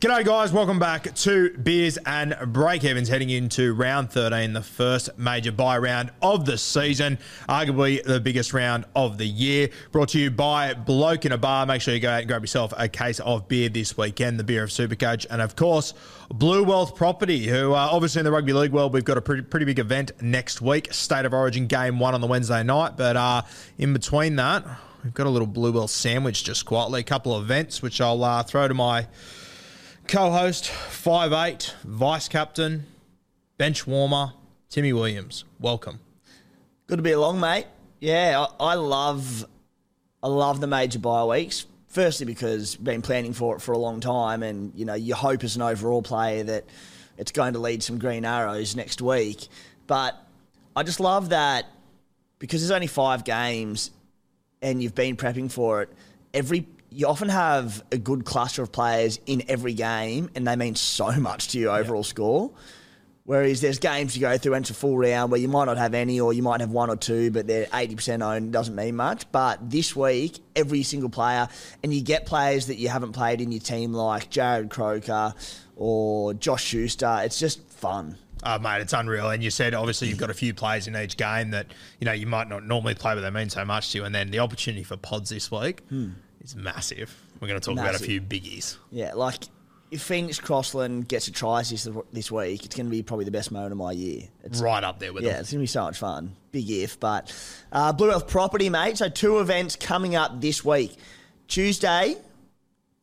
G'day, guys. Welcome back to Beers and Breakevens heading into round 13, the first major bye round of the season, arguably the biggest round of the year. Brought to you by Bloke in a Bar. Make sure you go out and grab yourself a case of beer this weekend, the beer of Supercoach. And of course, Blue Wealth Property, who uh, obviously in the rugby league world, we've got a pretty, pretty big event next week, State of Origin game one on the Wednesday night. But uh, in between that, we've got a little Blue Wealth sandwich just quietly, a couple of events, which I'll uh, throw to my co-host, five eight, vice captain, bench warmer, Timmy Williams. Welcome. Good to be along, mate. Yeah, I, I love, I love the major bye weeks. Firstly, because been planning for it for a long time, and you know you hope as an overall player that it's going to lead some green arrows next week. But I just love that because there's only five games, and you've been prepping for it. Every you often have a good cluster of players in every game, and they mean so much to your overall score. Whereas there's games you go through and it's a full round where you might not have any, or you might have one or two, but they're 80% owned, doesn't mean much. But this week, every single player, and you get players that you haven't played in your team like Jarrod Croker or Josh Schuster. It's just fun. Oh, mate, it's unreal. And you said obviously you've got a few players in each game that you know you might not normally play, but they mean so much to you. And then the opportunity for pods this week hmm. Is massive. We're going to talk about a few biggies. Yeah, like if Phoenix Crossland gets a try this this week, it's going to be probably the best moment of my year. It's Right up there with it. Yeah, them. it's going to be so much fun. Big if, but uh, Blue Wealth Property, mate. So two events coming up this week. Tuesday,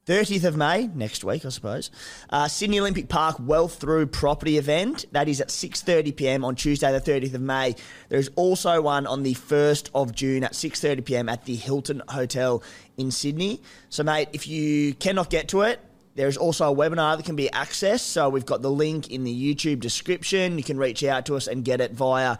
30th of May, next week, I suppose. Uh, Sydney Olympic Park Wealth Through Property event. That is at 6.30pm on Tuesday, the 30th of May. There's also one on the 1st of June at 6.30pm at the Hilton Hotel in Sydney. So, mate, if you cannot get to it, there's also a webinar that can be accessed. So we've got the link in the YouTube description. You can reach out to us and get it via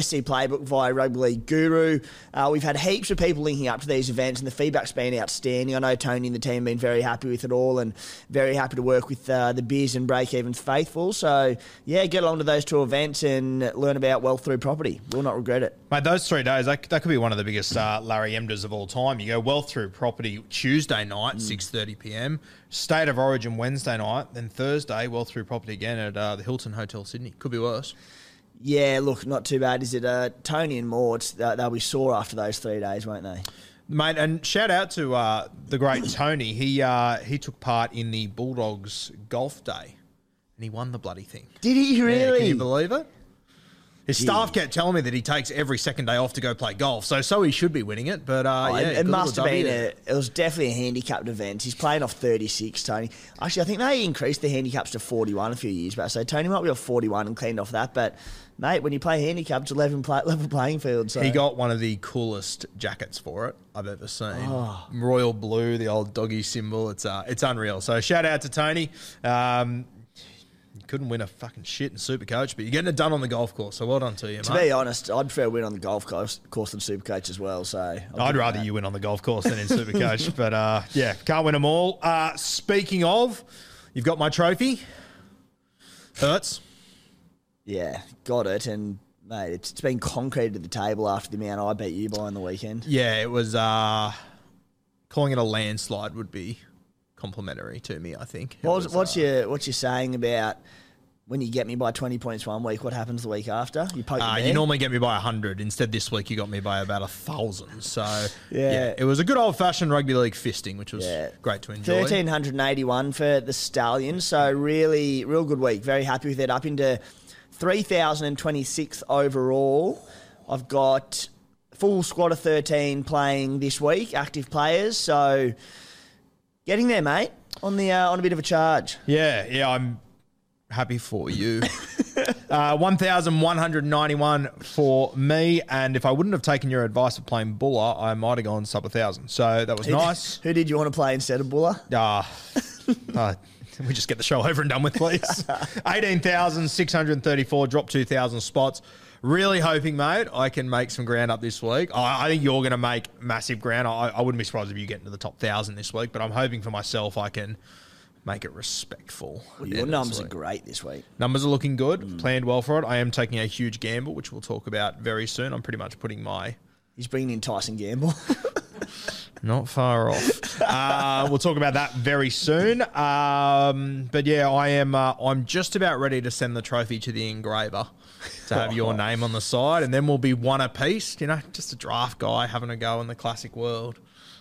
SC Playbook, via Rugby League Guru. Uh, we've had heaps of people linking up to these events, and the feedback's been outstanding. I know Tony and the team have been very happy with it all, and very happy to work with uh, the Beers and Breakevens faithful. So yeah, get along to those two events and learn about wealth through property. We'll not regret it. Mate, those three days, that, that could be one of the biggest uh, Larry Emdurs of all time. You go wealth through property Tuesday night, 6.30pm, State of Origin Wednesday night, then Thursday, wealth through property again at uh, the Hilton Hotel Sydney. Could be worse. Yeah, look, not too bad, is it? Uh, Tony and Mort, they- they'll be sore after those three days, won't they? Mate, and shout out to uh, the great Tony. He uh, he took part in the Bulldogs golf day, and he won the bloody thing. Did he Yeah, really? can you believe it? His staff kept telling me that he takes every second day off to go play golf, so so he should be winning it. But uh, Oh, yeah, it, it must have been a. It was definitely a handicapped event. He's playing off thirty six, Tony. Actually, I think they increased the handicaps to forty one a few years back. So Tony might be off forty one and cleaned off that. But mate, when you play handicap, it's eleven play, level playing field. So He got one of the coolest jackets for it I've ever seen. Oh. Royal blue, the old doggy symbol. It's uh, it's unreal. So shout out to Tony. Um, couldn't win a fucking shit in Super Coach, but you're getting it done on the golf course. So well done to you, mate. To mate. be honest, I'd prefer win on the golf course, course than Supercoach as well. So I'll I'd rather that. you win on the golf course than in Supercoach, but uh, yeah, can't win them all. Uh, speaking of, you've got my trophy. Hurts. Yeah, got it. And mate, it's, it's been concreted to the table after the amount I bet you by on the weekend. Yeah, it was. Uh, calling it a landslide would be complimentary to me. I think. It What's, was, what's uh, your what's your saying about when you get me by twenty points one week? What happens the week after? You poke Uh, you normally get me by hundred. Instead, this week you got me by about a thousand. So Yeah. it was a good old fashioned rugby league fisting, which was Yeah. great to enjoy. Thirteen hundred and eighty-one for the Stallions. So really, real good week. Very happy with it. Up into three thousand and twenty-six overall. I've got full squad of thirteen playing this week, active players. So getting there, mate. On the uh, on a bit of a charge. Yeah, yeah, I'm happy for you. uh, 1,191 for me. And if I wouldn't have taken your advice of playing Buller, I might have gone sub 1,000. So that was nice. Who did you want to play instead of Buller? Uh, uh, we just get the show over and done with, please. 18,634, drop 2,000 spots. Really hoping, mate, I can make some ground up this week. I, I think you're going to make massive ground. I, I wouldn't be surprised if you get into the top 1,000 this week, but I'm hoping for myself I can make it respectful. at the Your end of numbers are great this week. Numbers are looking good. Planned well for it. I am taking a huge gamble, which we'll talk about very soon. I'm pretty much putting my He's bringing in Tyson Gamble. not far off. uh, we'll talk about that very soon. Um, but yeah, I am. Uh, I'm just about ready to send the trophy to the engraver to have your name on the side, and then we'll be one apiece. You know, just a draft guy having a go in the classic world,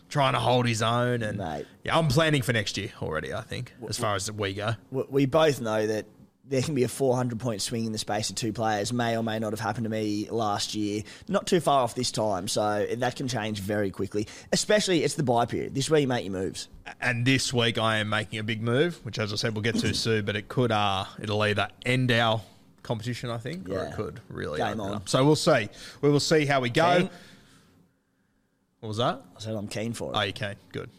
trying to hold his own. And Mate. yeah, I'm planning for next year already. I think as far as we go. we- we both know that there can be a 400 point swing in the space of two players. May or may not have happened to me last year. Not too far off this time, so that can change very quickly. Especially, it's the bye period. This is where you make your moves. And this week I am making a big move, which as I said we'll get to soon, but it could uh it'll either end our competition, I think, or it could really Game on. up. So we'll see. We will see how we go. Keen? What was that? I said I'm keen for it. Oh, you can. Good.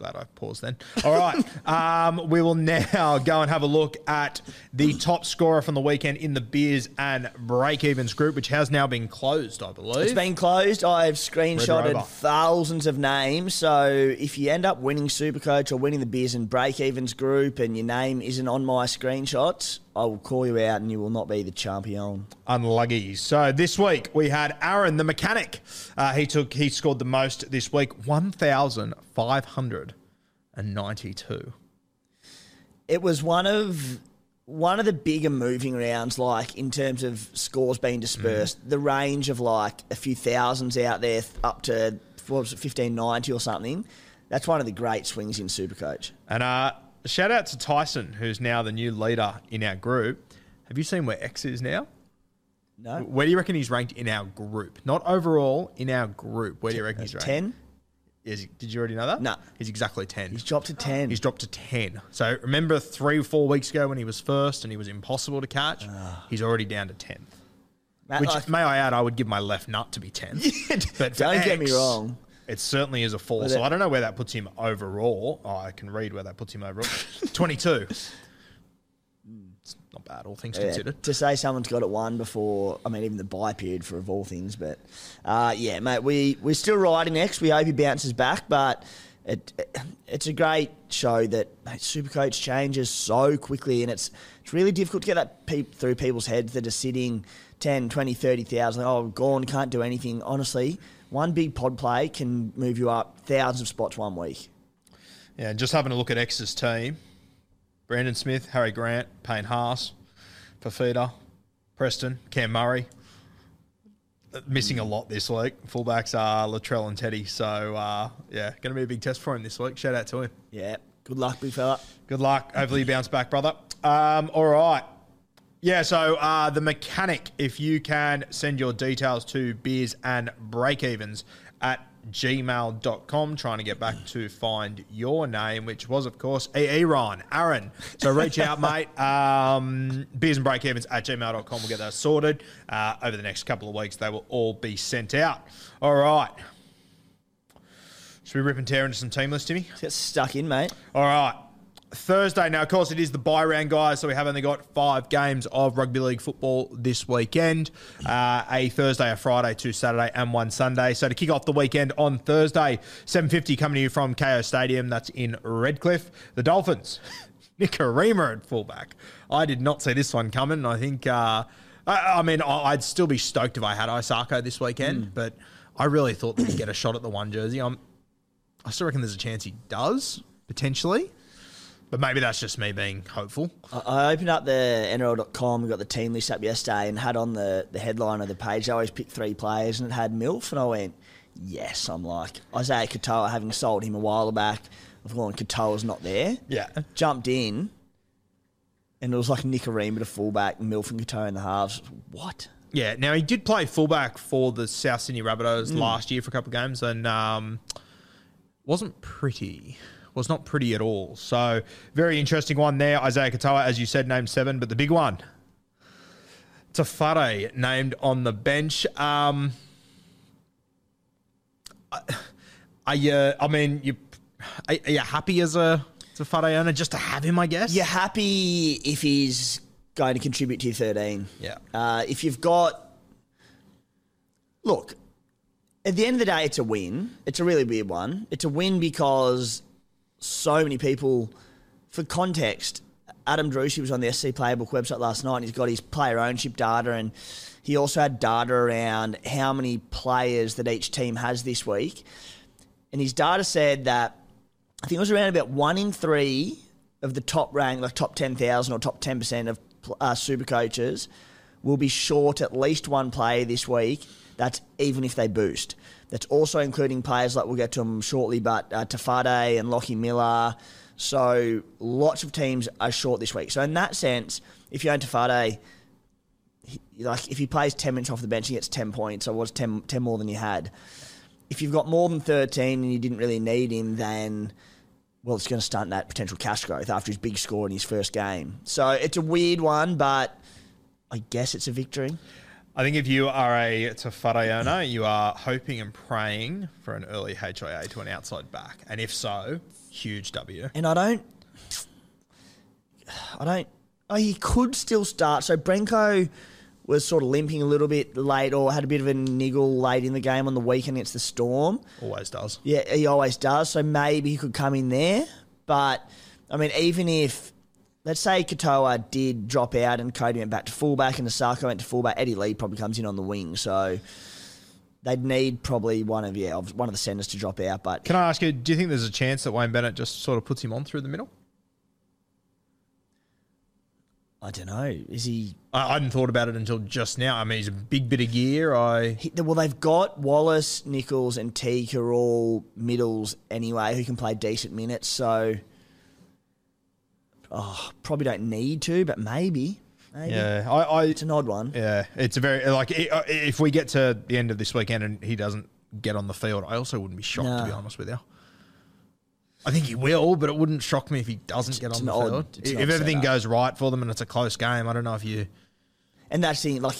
Glad I paused then. All right. um, we will now go and have a look at the top scorer from the weekend in the Beers and Breakevens group, which has now been closed, I believe. It's been closed. I've screenshotted thousands of names. So if you end up winning Supercoach or winning the Beers and Breakevens group and your name isn't on my screenshots, I will call you out and you will not be the champion. unlucky. So this week we had Aaron the mechanic. Uh, he took he scored the most this week, one thousand five hundred and ninety-two. it was one of one of the bigger moving rounds, like in terms of scores being dispersed. The range of like a few thousands out there, th- up to what was it, fifteen ninety or something. That's one of the great swings in Supercoach. And uh, shout out to Tyson, who's now the new leader in our group. Have you seen where X is now? No, Where do you reckon he's ranked in our group? Not overall, in our group. Where do you reckon he's uh, ranked? ten. Is he, did you already know that? No. He's exactly 10. He's dropped to ten. He's dropped to 10. So remember three or four weeks ago when he was first and he was impossible to catch? Ah. he's already down to 10th. Matt, Which, like- may I add, I would give my left nut to be 10th. But don't get me X, wnot It certainly is a fall. So I don't know where that puts him overall. Oh, I can read where that puts him overall. 22. It's not bad, all things considered. to say someone's got it one before, I mean, even the bye period for of all things. But uh, yeah, mate, we we're still riding next. We hope he bounces back, but it, it's a great show that mate, Supercoach changes so quickly, and it's it's really difficult to get that peep through people's heads that are sitting 10, 20, 30,000. Oh, gone, can't do anything. Honestly, one big pod play can move you up thousands of spots one week. Yeah, just having a look at X's team. Brandon Smith, Harry Grant, Payne Haas, Fafita, Preston, Cam Murray. Missing a lot this week. Fullbacks are Latrell and Teddy. So, uh, yeah, going to be a big test for him this week. Shout out to him. Yeah, good luck, big fella. Good luck. Hopefully you bounce back, brother. Um, all right. Yeah, so uh, the mechanic, if you can send your details to beers and breakevens at gmail.com, trying to get back to find your name, which was, of course, Aaron. Aaron. So reach out, mate. Um, beers and breakevens at gmail.com. We'll get that sorted. Uh, over the next couple of weeks, they will all be sent out. All right. Should we rip and tear into some team lists, Timmy? Get stuck in, mate. All right. Thursday. Now, of course, it is the bye round, guys, so we have only got five games of rugby league football this weekend. Uh, a Thursday, a Friday, two Saturday, and one Sunday. So to kick off the weekend on Thursday, 7.50 coming to you from Kayo Stadium. That's in Redcliffe. The Dolphins. Nikorima at fullback. I did not see this one coming. I think, uh, I, I mean, I- I'd still be stoked if I had Isaako this weekend, but I really thought that he'd get a shot at the one jersey. I'm, I still reckon there's a chance he does, potentially. But maybe that's just me being hopeful. I- opened up the NRL.com and got the team list up yesterday and had on the, the headline of the page, I always pick three players and it had MILF. And I went, yes. I'm like, Isaiah Katoa, having sold him a while back, I've gone, Katoa's not there. Yeah. Jumped in and it was like Nikorima to fullback, MILF and Katoa in the halves. What? Yeah. Now he did play fullback for the South Sydney Rabbitohs last year for a couple of games, and um, wasn't pretty. Was not pretty at all. So very interesting one there. Isaiah Katoa, as you said, named seven, but the big one. Tafare named on the bench. Um, are you? I mean, you are, are you happy as a Tafare owner just to have him? I guess. You're happy if he's going to contribute to your 13. Yeah. Uh, if you've got. Look, at the end of the day, it's a win. It's a really weird one. It's a win because so many people, for context, Adam Drucey was on the SC Playbook website last night and he's got his player ownership data and he also had data around how many players that each team has this week. And his data said that I think it was around about one in three of the top rank, like top 10,000 or top 10% of uh, super coaches will be short at least one player this week. That's even if they boost. That's also including players like we'll get to them shortly, but uh, Tafade and Lockie Miller. So lots of teams are short this week. So in that sense, if you own Tafade, he- like if he plays 10 minutes off the bench, he gets 10 points. So it was 10, 10 more than you had. If you've got more than 13 and you didn't really need him, then well, it's going to stunt that potential cash growth after his big score in his first game. So it's a weird one, but I guess it's a victory. I think if you are a Tafare owner, you are hoping and praying for an early HIA to an outside back. And if so, huge W. And I don't, I don't, oh, he could still start. So Brenko was sort of limping a little bit late or had a bit of a niggle late in the game on the weekend against the Storm. Always does. Yeah, he always does. So maybe he could come in there. But I mean, even if let's say Katoa did drop out and Kodi went back to fullback and Isaako went to fullback, Eddie Lee probably comes in on the wing. So they'd need probably one of yeah one of the centers to drop out. But Can I ask you, do you think there's a chance that Wayne Bennett just sort of puts him on through the middle? I don't know. Is he? I, I hadn't thought about it until just now. I mean, he's a big bit of gear. I he well, they've got Wallace, Nichols, and Teague are all middles anyway, who can play decent minutes. So. Oh, probably don't need to, but maybe. Maybe. yeah, I, I It's an odd one. yeah, it's a very like uh, if we get to the end of this weekend and he doesn't get on the field, I also wouldn't be shocked to be honest with you. I think he will, but it wouldn't shock me if he doesn't get on the odd- field. If everything goes right for them and it's a close game, I don't know if you. And that's the thing, like,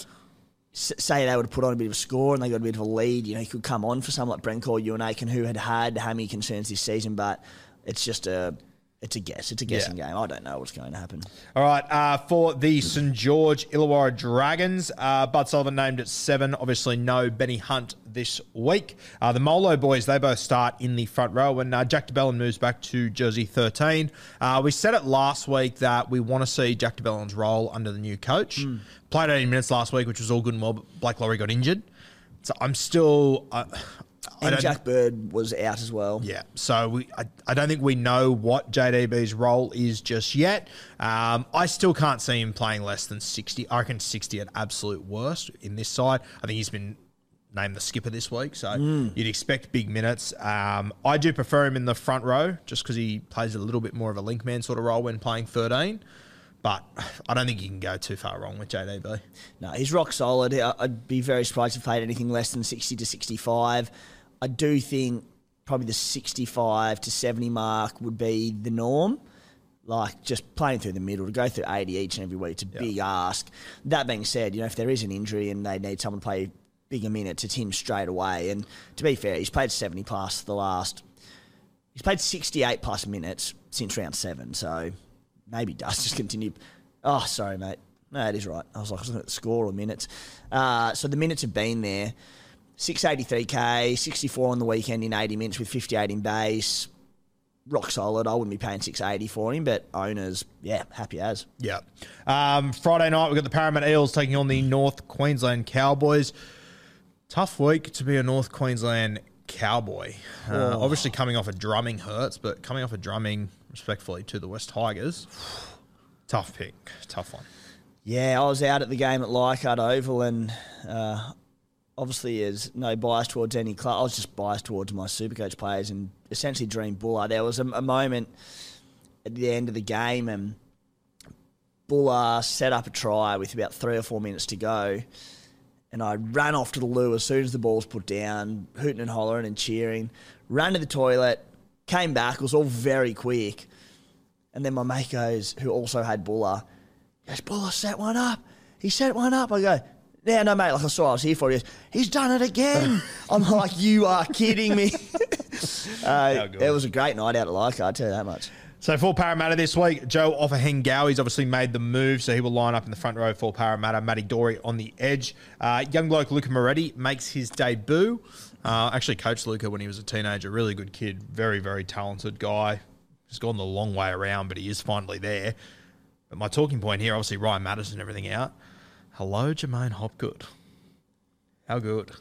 say they would have put on a bit of a score and they got a bit of a lead, you know, he could come on for someone like Brenko or Aiken who had had hammy concerns this season, but it's just a, it's a guess. It's a guessing game. I don't know what's going to happen. All right, uh, for the St George Illawarra Dragons, uh, Bud Sullivan named at seven. Obviously, no Benny Hunt this week. Uh, the Molo boys, they both start in the front row, and uh, Jack de Belin moves back to jersey 13. Uh, we said it last week that we want to see Jack de Belin's role under the new coach. Played 18 minutes last week, which was all good and well, but Blake Lawrie got injured. So I'm still. And Jack Bird was out as well. yeah, so we, I, I don't think we know what JDB's role is just yet. Um, I still can't see him playing less than 60. I reckon 60 at absolute worst in this side. I think he's been named the skipper this week, so you'd expect big minutes. Um, I do prefer him in the front row just because he plays a little bit more of a link man sort of role when playing 13. But I don't think you can go too far wrong with JDB. No, he's rock solid. I'd be very surprised if he played anything less than 60 to 65. I do think probably the 65 to 70 mark would be the norm. Like just playing through the middle to go through 80 each and every week, it's a big ask. That being said, you know, if there is an injury and they need someone to play bigger minutes, it's him straight away. And to be fair, he's played 70 plus the last, he's played 68 plus minutes since round seven. So maybe does just continue. Oh, sorry, mate. No, it is right. I was like, I was looking at the score or minutes. Uh, so the minutes have been there. 683k, 64 on the weekend in 80 minutes with 58 in base. Rock solid. I wouldn't be paying 680 for him, but owners, yeah, happy as. Yeah. Um, Friday night, we've got the Parramatta Eels taking on the North Queensland Cowboys. Tough week to be a North Queensland Cowboy. Uh, obviously, coming off a drumming hurts, but coming off a drumming, respectfully, to the West Tigers, tough pick, tough one. Yeah, I was out at the game at Leichhardt Oval, and uh, obviously, there's no bias towards any club. I was just biased towards my Supercoach players and essentially Dream Buller. There was a, a moment at the end of the game, and Buller set up a try with about three or four minutes to go. And I ran off to the loo as soon as the ball was put down, hooting and hollering and cheering. Ran to the toilet, came back. It was all very quick. And then my mate goes, who also had Buller, goes, Buller set one up. He set one up. I go, yeah, no, mate, like I saw I was here for you. He's done it again. I'm like, you are kidding me. uh, it was a great night out at Leichhardt, I tell you that much. So for Parramatta this week, Joe Ofahengaue's obviously made the move, so he will line up in the front row for Parramatta. Matty Doorey on the edge. Uh, young bloke Luca Moretti makes his debut. Uh, actually coached Luca when he was a teenager. Really good kid. Very, very talented guy. He's gone the long way around, but he is finally there. But my talking point here, obviously Ryan Matterson and everything out. Hello, J'maine Hopgood. How good?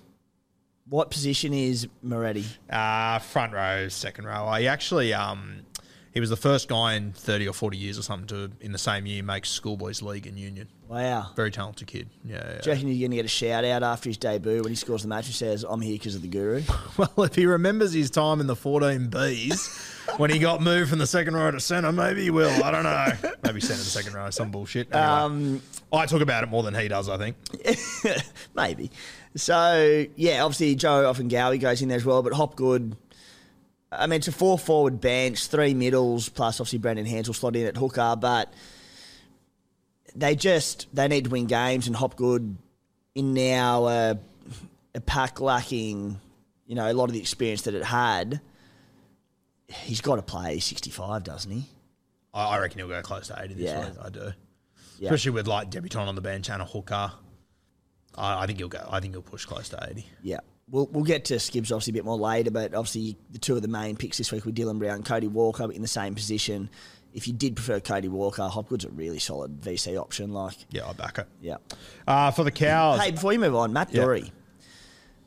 What position is Moretti? Uh, front row, second row. I actually, um, he was the first guy in 30 or 40 years or something to, in the same year, make schoolboys league and union. Wow. Very talented kid. Yeah. yeah. Do you reckon you're going to get a shout out after his debut when he scores the match and says, I'm here because of the guru? Well, if he remembers his time in the 14 Bs when he got moved from the second row to centre, maybe he will. I don't know. Maybe centre to second row, some bullshit. Anyway, Um, I talk about it more than he does, I think. Maybe. So, yeah, obviously Joe Ofahengaue goes in there as well, but Hopgood, I mean, it's a four forward bench, three middles, plus obviously Brendan Hansel slot in at hooker, but they just, they need to win games, and Hopgood in now uh, a pack lacking, you know, a lot of the experience that it had, he's got to play 65, doesn't he? I, I reckon he'll go close to 80 this Yeah. I do. Yeah. Especially with like debutant on the bench and a hooker. I, I think he'll go. I think he'll push close to 80. Yeah. We'll, we'll get to Skibbs obviously a bit more later, but obviously the two of the main picks this week were Dylan Brown and Cody Walker in the same position. If you did prefer Cody Walker, Hopgood's a really solid VC option. Like, Yeah, I back it. yeah. Uh, for the Cows, Hey, before you move on, Matt Yeah. Doorey.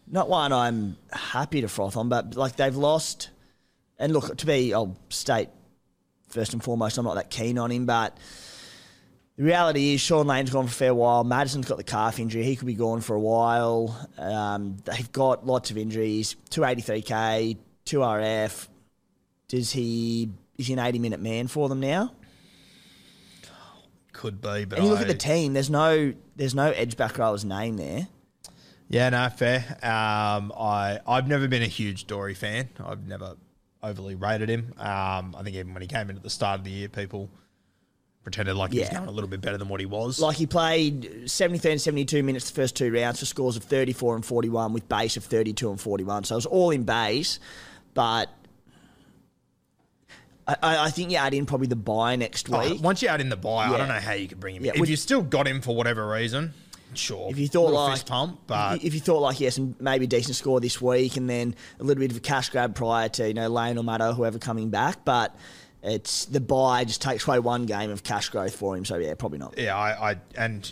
Not one I'm happy to froth on, but like they've lost. And look, to be, I'll state first and foremost, I'm not that keen on him, but the reality is Shaun Lane's gone for a fair while. Matterson's got the calf injury. He could be gone for a while. Um, they've got lots of injuries. 283k, 2RF. Does he, is he an 80 minute man for them now? could be, but And you look I- at the team, there's no, there's no edge back rower's name there. Yeah, no, fair. Um, I I've never been a huge Doorey fan. I've never overly rated him. Um, I think even when he came in at the start of the year, people pretended like he was Yeah. going a little bit better than what he was. Like he played 73 and 72 minutes the first two rounds for scores of 34 and 41 with base of 32 and 41. So it was all in base, but I, I I think you add in probably the bye next Oh, week. once you add in the bye, I Yeah. don't know how you could bring him. Yeah, in. If would- you still got him for whatever reason, sure. if you thought Little like fist pump, but if you thought like yes, and maybe a decent score this week, and then a little bit of a cash grab prior to you know Lane or Maddo, whoever coming back, but it's the bye just takes away one game of cash growth for him. So yeah, probably not. yeah, I, I and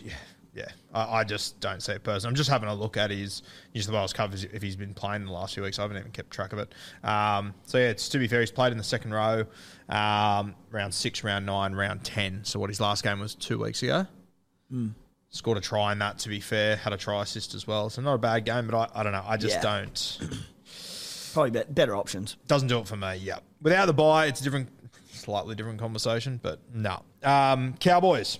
yeah, I, I just don't see it personally. I'm just having a look at his New South Wales covers if he's been playing in the last few weeks. I haven't even kept track of it. Um, so yeah, it's to be fair, he's played in the second row, um, round six, round nine, round ten. So what his last game was two weeks ago. Scored a try in that. To be fair, had a try assist as well. So not a bad game, but I, I don't know. I just Yeah. don't. Probably better options. Doesn't do it for me. Yeah. Without the bye, it's a different, slightly different conversation, but no. Um, Cowboys.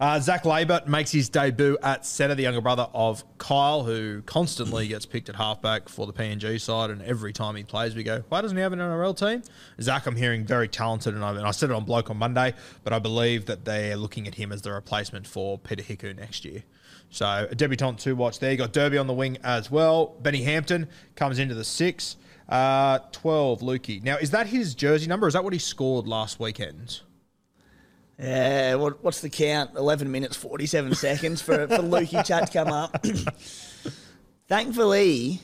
Uh, Zach Laybutt makes his debut at centre, the younger brother of Kyle, who constantly gets picked at halfback for the PNG side. And every time he plays, we go, why doesn't he have an NRL team? Zach, I'm hearing very talented, and I, and I said it on Bloke on Monday, but I believe that they're looking at him as the replacement for Peta Hiku next year. So a debutant to watch there. You got Derby on the wing as well. Benny Hampton comes into the six. Uh, 12, Luki. Now, is that his jersey number? Is that what he scored last weekend? Yeah, what, what's the count? 11 minutes, 47 seconds for, for Luki chat to come up. Thankfully,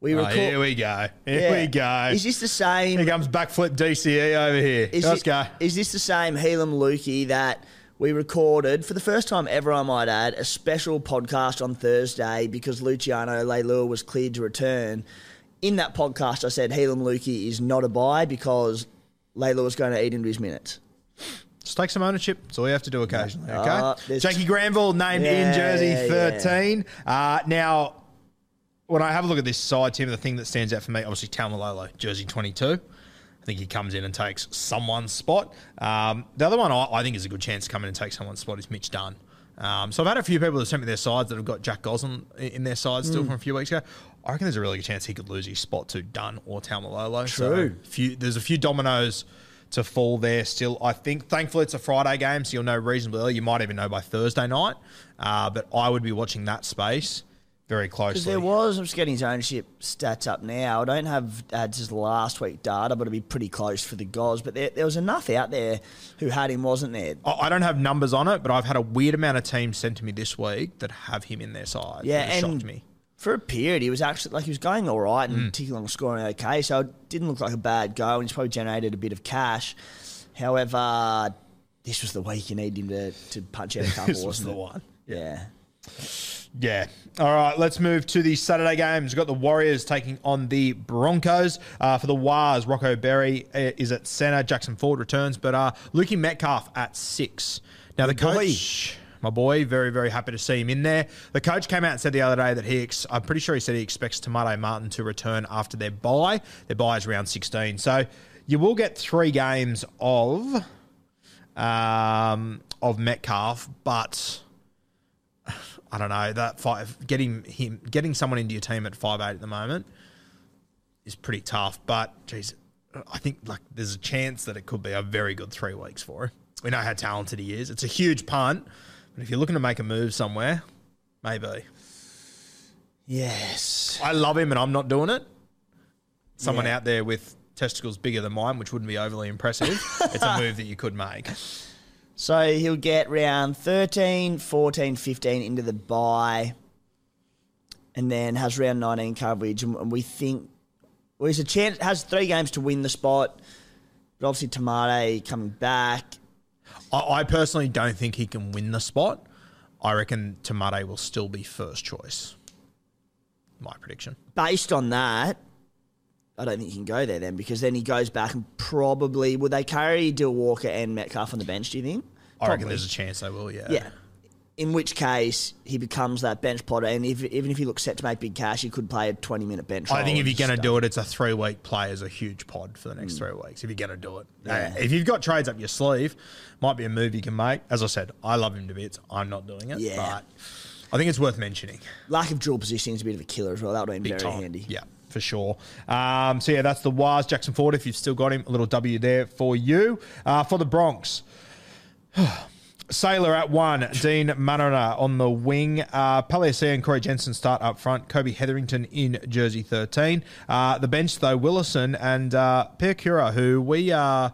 we Oh, record. here we go. Here Yeah. we go. Is this the same? Here comes backflip DCE over here. Is Let's it- go. Is this the same Heilum Luki that we recorded for the first time ever? I might add a special podcast on Thursday because Luciano Leilua was cleared to return, in that podcast, I said Heilum Luki is not a buy because Layla was going to eat into his minutes. Just take some ownership. That's all you have to do occasionally. Okay. Uh, Jakey Granville named in jersey yeah, 13. Uh, now, when I have a look at this side, Tim, the thing that stands out for me, obviously, Taumalolo, jersey 22. I think he comes in and takes someone's spot. Um, the other one I, I think is a good chance to come in and take someone's spot is Mitch Dunn. Um, so I've had a few people that sent me their sides that have got Jack Gosling in their sides still from a few weeks ago. I reckon there's a really good chance he could lose his spot to Dunn or Taumalolo. True. So few, there's a few dominoes to fall there still. I think, thankfully, it's a Friday game, so you'll know reasonably early. You might even know by Thursday night. Uh, but I would be watching that space very closely. there was, I'm just getting his ownership stats up now. I don't have ads last week data, but it'll be pretty close for the Goz. But there, there was enough out there who had him, wasn't there? I don't have numbers on it, but I've had a weird amount of teams sent to me this week that have him in their side. Yeah, It and shocked me. For a period, he was actually like he was going all right Mm. and ticking along, scoring okay. So it didn't look like a bad go, and he's probably generated a bit of cash. However, this was the week you need him to, to punch out a couple. This was the it? one. Yeah. Yeah. All right, let's move to the Saturday games. We've got the Warriors taking on the Broncos. Uh, for the Wars, Rocco Berry uh, is at centre. Jackson Ford returns, but uh, Lukey Metcalf at six. Now, the coach, my boy, very, very happy to see him in there. The coach came out and said the other day that he, ex- I'm pretty sure he said he expects Te Maire Martin to return after their bye. Their bye is round 16. So you will get three games of um, of Metcalf, but I don't know that five getting him getting someone into your team at five eight at the moment is pretty tough. But geez, I think like there's a chance that it could be a very good three weeks for him. We know how talented he is. It's a huge punt, but if you're looking to make a move somewhere, maybe. Yes. I love him, and I'm not doing it. Someone Yeah. out there with testicles bigger than mine, which wouldn't be overly impressive. it's a move that you could make. So he'll get round 13, 14, 15 into the bye, and then has round 19 coverage. And and we think, well, he's a chance, has three games to win the spot, but obviously Te Maire coming back. I, I personally don't think he can win the spot. I reckon Te Maire will still be first choice. My prediction. Based on that, I don't think he can go there then because then he goes back and probably would they carry Dill Walker and Metcalf on the bench? Do you think? I reckon there's a chance they will. Yeah. Yeah. In which case, he becomes that bench plotter, and if, even if he looks set to make big cash, he could play a twenty-minute bench. I think if you're going to do it, it's a three week play as a huge pod for the next three weeks. If you're going to do it, Mm. Yeah. If you've got trades up your sleeve, might be a move you can make. As I said, I love him to bits. I'm not doing it, Yeah. but I think it's worth mentioning. lack of drill positioning is a bit of a killer as well. That would have been Big very time. handy. Yeah, for sure. Um, so yeah, that's the Wars Jackson Ford. If you've still got him, a little W there for you. Uh, for the Bronx. Sailor at one, Dean Mariner on the wing. Uh, and Corey Jensen start up front. Kobe Hetherington in jersey 13. Uh, the bench, though, Willison and uh, Piakura, who we, uh,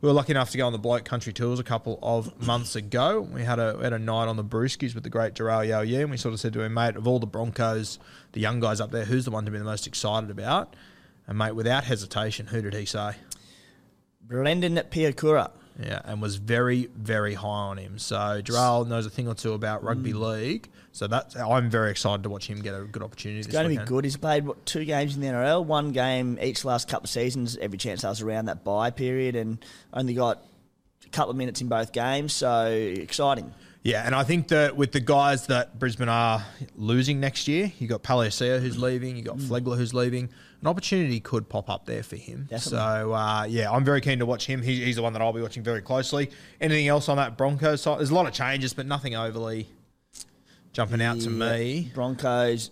we were lucky enough to go on the Bloke Country Tours a couple of months ago. We had a, we had a night on the Brewskis with the great Jarrell Yo and we sort of said to him, mate, of all the Broncos, the young guys up there, who's the one to be the most excited about? And, mate, without hesitation, who did he say? Brendan Piakura. Yeah, and was very, very high on him. So Jarrell knows a thing or two about rugby Mm. league. So that's I'm very excited to watch him get a good opportunity. It's going to be good. He's played what, two games in the NRL, one game each last couple of seasons. Every chance I was around that bye period, and only got a couple of minutes in both games. So exciting. Yeah, and I think that with the guys that Brisbane are losing next year, you got Palasia who's leaving, you got Flegler who's leaving. An opportunity could pop up there for him. Definitely. So uh, yeah, I'm very keen to watch him. He, he's the one that I'll be watching very closely. Anything else on that Broncos side? There's a lot of changes, but nothing overly jumping out to Yeah, me. Broncos,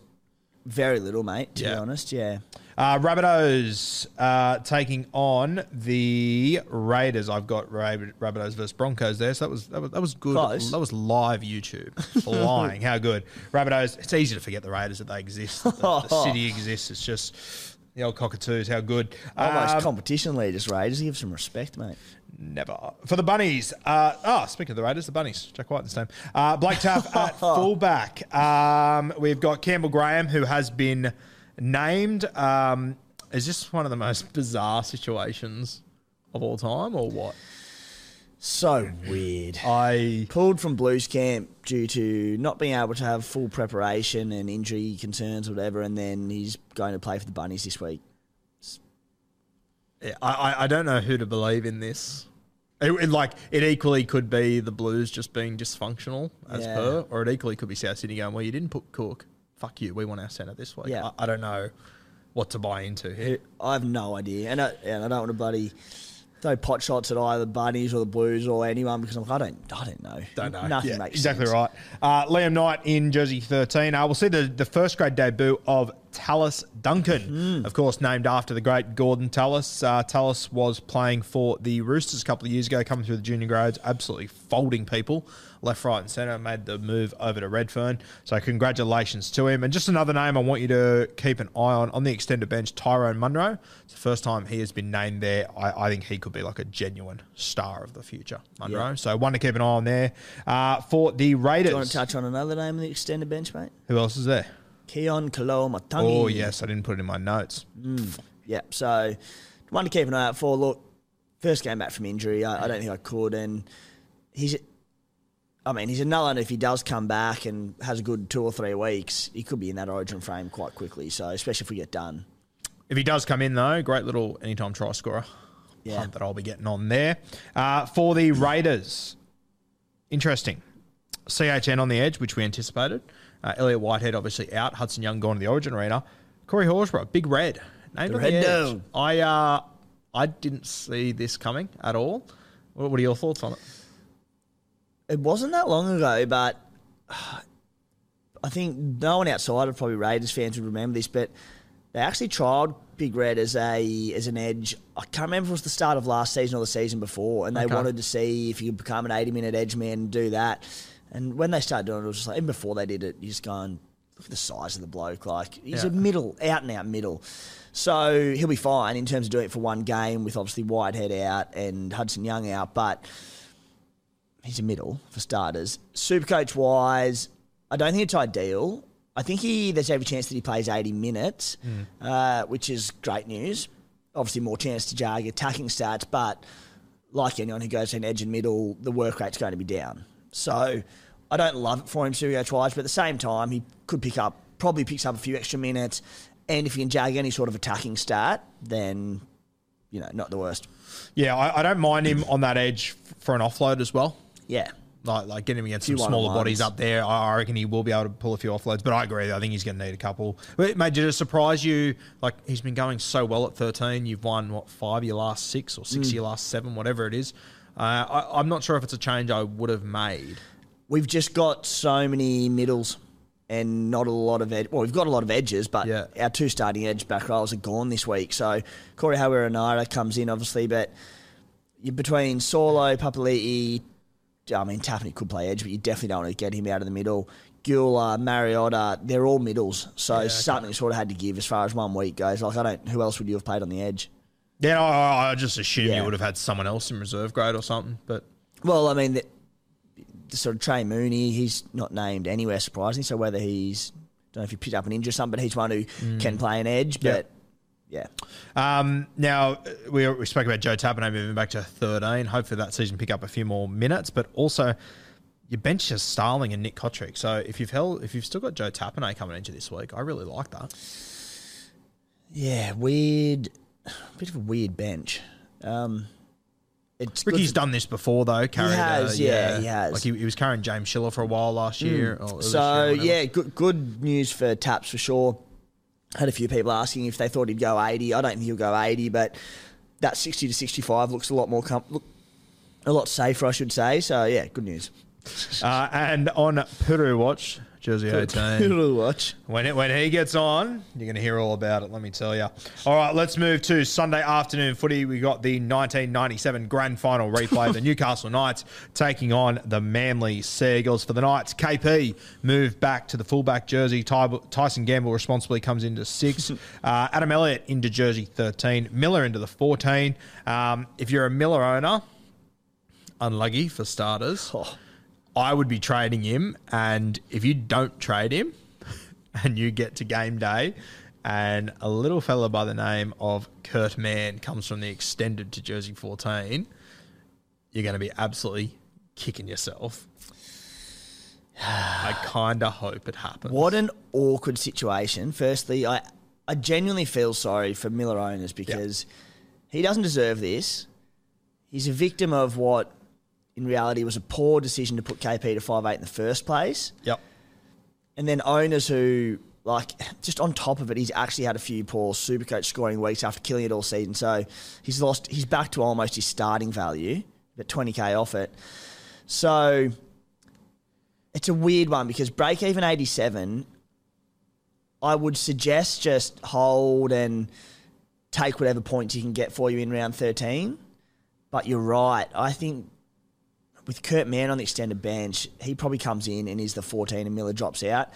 very little, mate. To be Yeah. honest, yeah. Uh, Rabbitohs uh, taking on the Raiders. I've got Rab- Rabbitohs versus Broncos there, so that was that was, that was good. Close. That was live YouTube. Flying, how good. Rabbitohs. It's easy to forget the Raiders that they exist. that The, the city exists. It's just the old cockatoos. How good. Almost Um, competition leaders, Raiders. Give some respect, mate. Never. For the Bunnies, uh, oh, speaking of the Raiders, the Bunnies, Jack White this time. Uh, Blake Taaffe at fullback. Um, we've got Campbell Graham, who has been named. Um, is this one of the most bizarre situations of all time, or what? So weird. I Pulled from Blues camp due to not being able to have full preparation and injury concerns, or whatever, and then he's going to play for the Bunnies this week. I, I, I don't know who to believe in this. It, it, like it equally could be the Blues just being dysfunctional as Yeah. per, or it equally could be South Sydney going, "Well, you didn't put Cook. Fuck you. We want our centre this week." Yeah. I, I don't know what to buy into here. I have no idea, and I, and I don't want to bloody throw pot shots at either the Bunnies or the Blues or anyone because I'm like, I don't, I don't know. Don't know. Nothing Yeah, makes exactly sense. right. Uh, Liam Knight in jersey 13. Uh, we'll see the, the first grade debut of Tallis Duncan, Hmm. of course, named after the great Gordon Tallis. Uh, Tallis was playing for the Roosters a couple of years ago, coming through the junior grades, absolutely folding people left, right, and centre. Made the move over to Redfern. So, congratulations to him. And just another name I want you to keep an eye on on the extended bench Tyrone Munro. It's the first time he has been named there. I, I think he could be like a genuine star of the future, Munro. Yeah. So, one to keep an eye on there. Uh, for the Raiders. Do you want to touch on another name in the extended bench, mate? Who else is there? Keaon Koloamatangi. Oh, yes. I didn't put it in my notes. Yeah, so one to keep an eye out for. Look, first game back from injury, I, I don't think I could, and he's. I mean, he's another one. If he does come back and has a good two or three weeks, he could be in that origin frame quite quickly. So, especially if we get done. If he does come in, though, great little anytime try scorer. Yeah. Punt that I'll be getting on there. Uh, for the Raiders, interesting. CHN on the edge, which we anticipated. Uh, Elliott Whitehead obviously out. Hudson Young gone to the Origin arena. Corey Horsburgh, big red. Named The on red the edge. I uh, I didn't see this coming at all. What, what are your thoughts on it? It wasn't that long ago, but I think no one outside of probably Raiders fans would remember this, but they actually tried Big Red as a as an edge. I can't remember if it was the start of last season or the season before, and they Okay. wanted to see if you could become an 80 minute edge man and do that. And when they started doing it, it was just like, even before they did it, you just going, look at the size of the bloke. Like, he's Yeah. a middle, out and out middle. So he'll be fine in terms of doing it for one game with obviously Whitehead out and Hudson Young out, but he's a middle for starters. Supercoach wise, I don't think it's ideal. I think he there's every chance that he plays 80 minutes, uh, which is great news. Obviously, more chance to jag attacking stats, but like anyone who goes to an edge and middle, the work rate's going to be down. So I don't love it for him supercoach wise, but at the same time, he could pick up probably picks up a few extra minutes, and if he can jag any sort of attacking stat, then you know not the worst. Yeah, I, I don't mind him on that edge for an offload as well. Yeah. Like, like getting him against some smaller bodies up there, I reckon he will be able to pull a few offloads. But I agree, I think he's going to need a couple. But, mate, did it surprise you? Like he's been going so well at thirteen. You've won what five your last six or six Mm. your last seven, whatever it is. Uh, I, I'm not sure if it's a change I would have made. We've just got so many middles and not a lot of ed- well, we've got a lot of edges, but Yeah. our two starting edge back rows are gone this week. So Corey Howard and Naira comes in obviously, but you're between Solo, Papali'i, I mean Taffany could play edge, but you definitely don't want to get him out of the middle. Guler, Mariota, they're all middles. So okay. something sort of had to give as far as one week goes. Like I don't who else would you have played on the edge? Yeah, I, I just assume Yeah. you would have had someone else in reserve grade or something. But Well, I mean, the, the sort of Trey Mooney, he's not named anywhere, surprisingly. So whether he's, I don't know if he picked up an injury or something, but he's one who hmm. can play an edge. Yeah. But yeah, Um, now we, we spoke about Joe Tapine moving back to 13. Hopefully that season pick up a few more minutes, but also your bench is Starling and Nick Cotric. So if you've held, if you've still got Joe Tapine coming into this week, I really like that. yeah, weird, bit of a weird bench. Um, it's Ricky's done this before though. Carried, has, uh, yeah, he has. Like he, he was carrying James Schiller for a while last year. or this year, So yeah, good good news for Taps for sure. Had a few people asking if they thought he'd go 80. I don't think he'll go 80, but that 60 to 65 looks a lot more com- look a lot safer, I should say. So yeah, good news. Uh, and on Peru Watch, Jersey 18. Little watch. When it, when he gets on, you're going to hear all about it. Let me tell you. All right, let's move to Sunday afternoon footy. We got the 1997 Grand Final replay. the Newcastle Knights taking on the Manly Seagulls. For the Knights, KP moved back to the fullback jersey. Ty- Tyson Gamble responsibly comes into six. Uh, Adam Elliott into jersey 13. Miller into the 14. Um, if you're a Miller owner, unlucky for starters. Oh. I would be trading him, and if you don't trade him, and you get to game day, and a little fella by the name of Kurt Mann comes from the extended to jersey 14, you're going to be absolutely kicking yourself. I kind of hope it happens. What an awkward situation. Firstly, I, I genuinely feel sorry for Miller owners because he doesn't deserve this. He's a victim of what, in reality, was a poor decision to put KP to five eight in the first place. Yep. And then owners who, like, just on top of it, he's actually had a few poor supercoach scoring weeks after killing it all season. So he's lost, he's back to almost his starting value, but 20k off it. So it's a weird one because break even 87, I would suggest just hold and take whatever points you can get for you in round 13. But you're right. I think with Kurt Mann on the extended bench, he probably comes in and is the 14 and Miller drops out.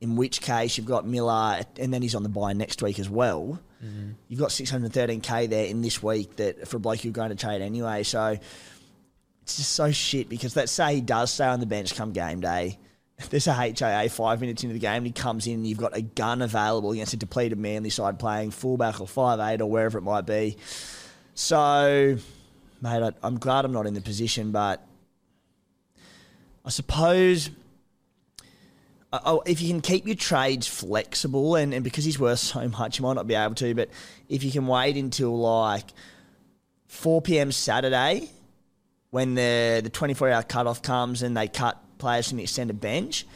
In which case, you've got Miller, and then he's on the buy next week as well. Mm-hmm. You've got 613k there in this week that for a bloke you're going to trade anyway. So it's just so shit because let's say he does stay on the bench come game day. There's a HIA five minutes into the game and he comes in and you've got a gun available against a depleted Manly side playing fullback or five eight or wherever it might be. So, mate, I, I'm glad I'm not in the position, but I suppose uh, oh, if you can keep your trades flexible, and, and because he's worth so much, you might not be able to, but if you can wait until like 4 p.m. Saturday when the, the 24 hour cutoff comes and they cut players from the extended bench,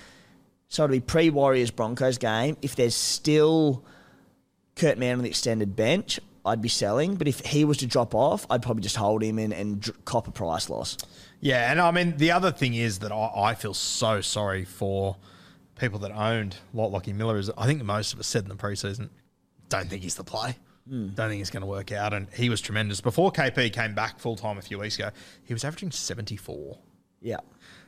so it'll be pre Warriors Broncos game. If there's still Kurt Mann on the extended bench, I'd be selling. But if he was to drop off, I'd probably just hold him and, and cop a price loss. Yeah, and I mean the other thing is that I, I feel so sorry for people that owned Lot Lachie Miller. Is I think most of us said in the preseason, don't think he's the play. Hmm. Don't think it's going to work out. And he was tremendous before KP came back full time a few weeks ago. He was averaging seventy four. Yeah.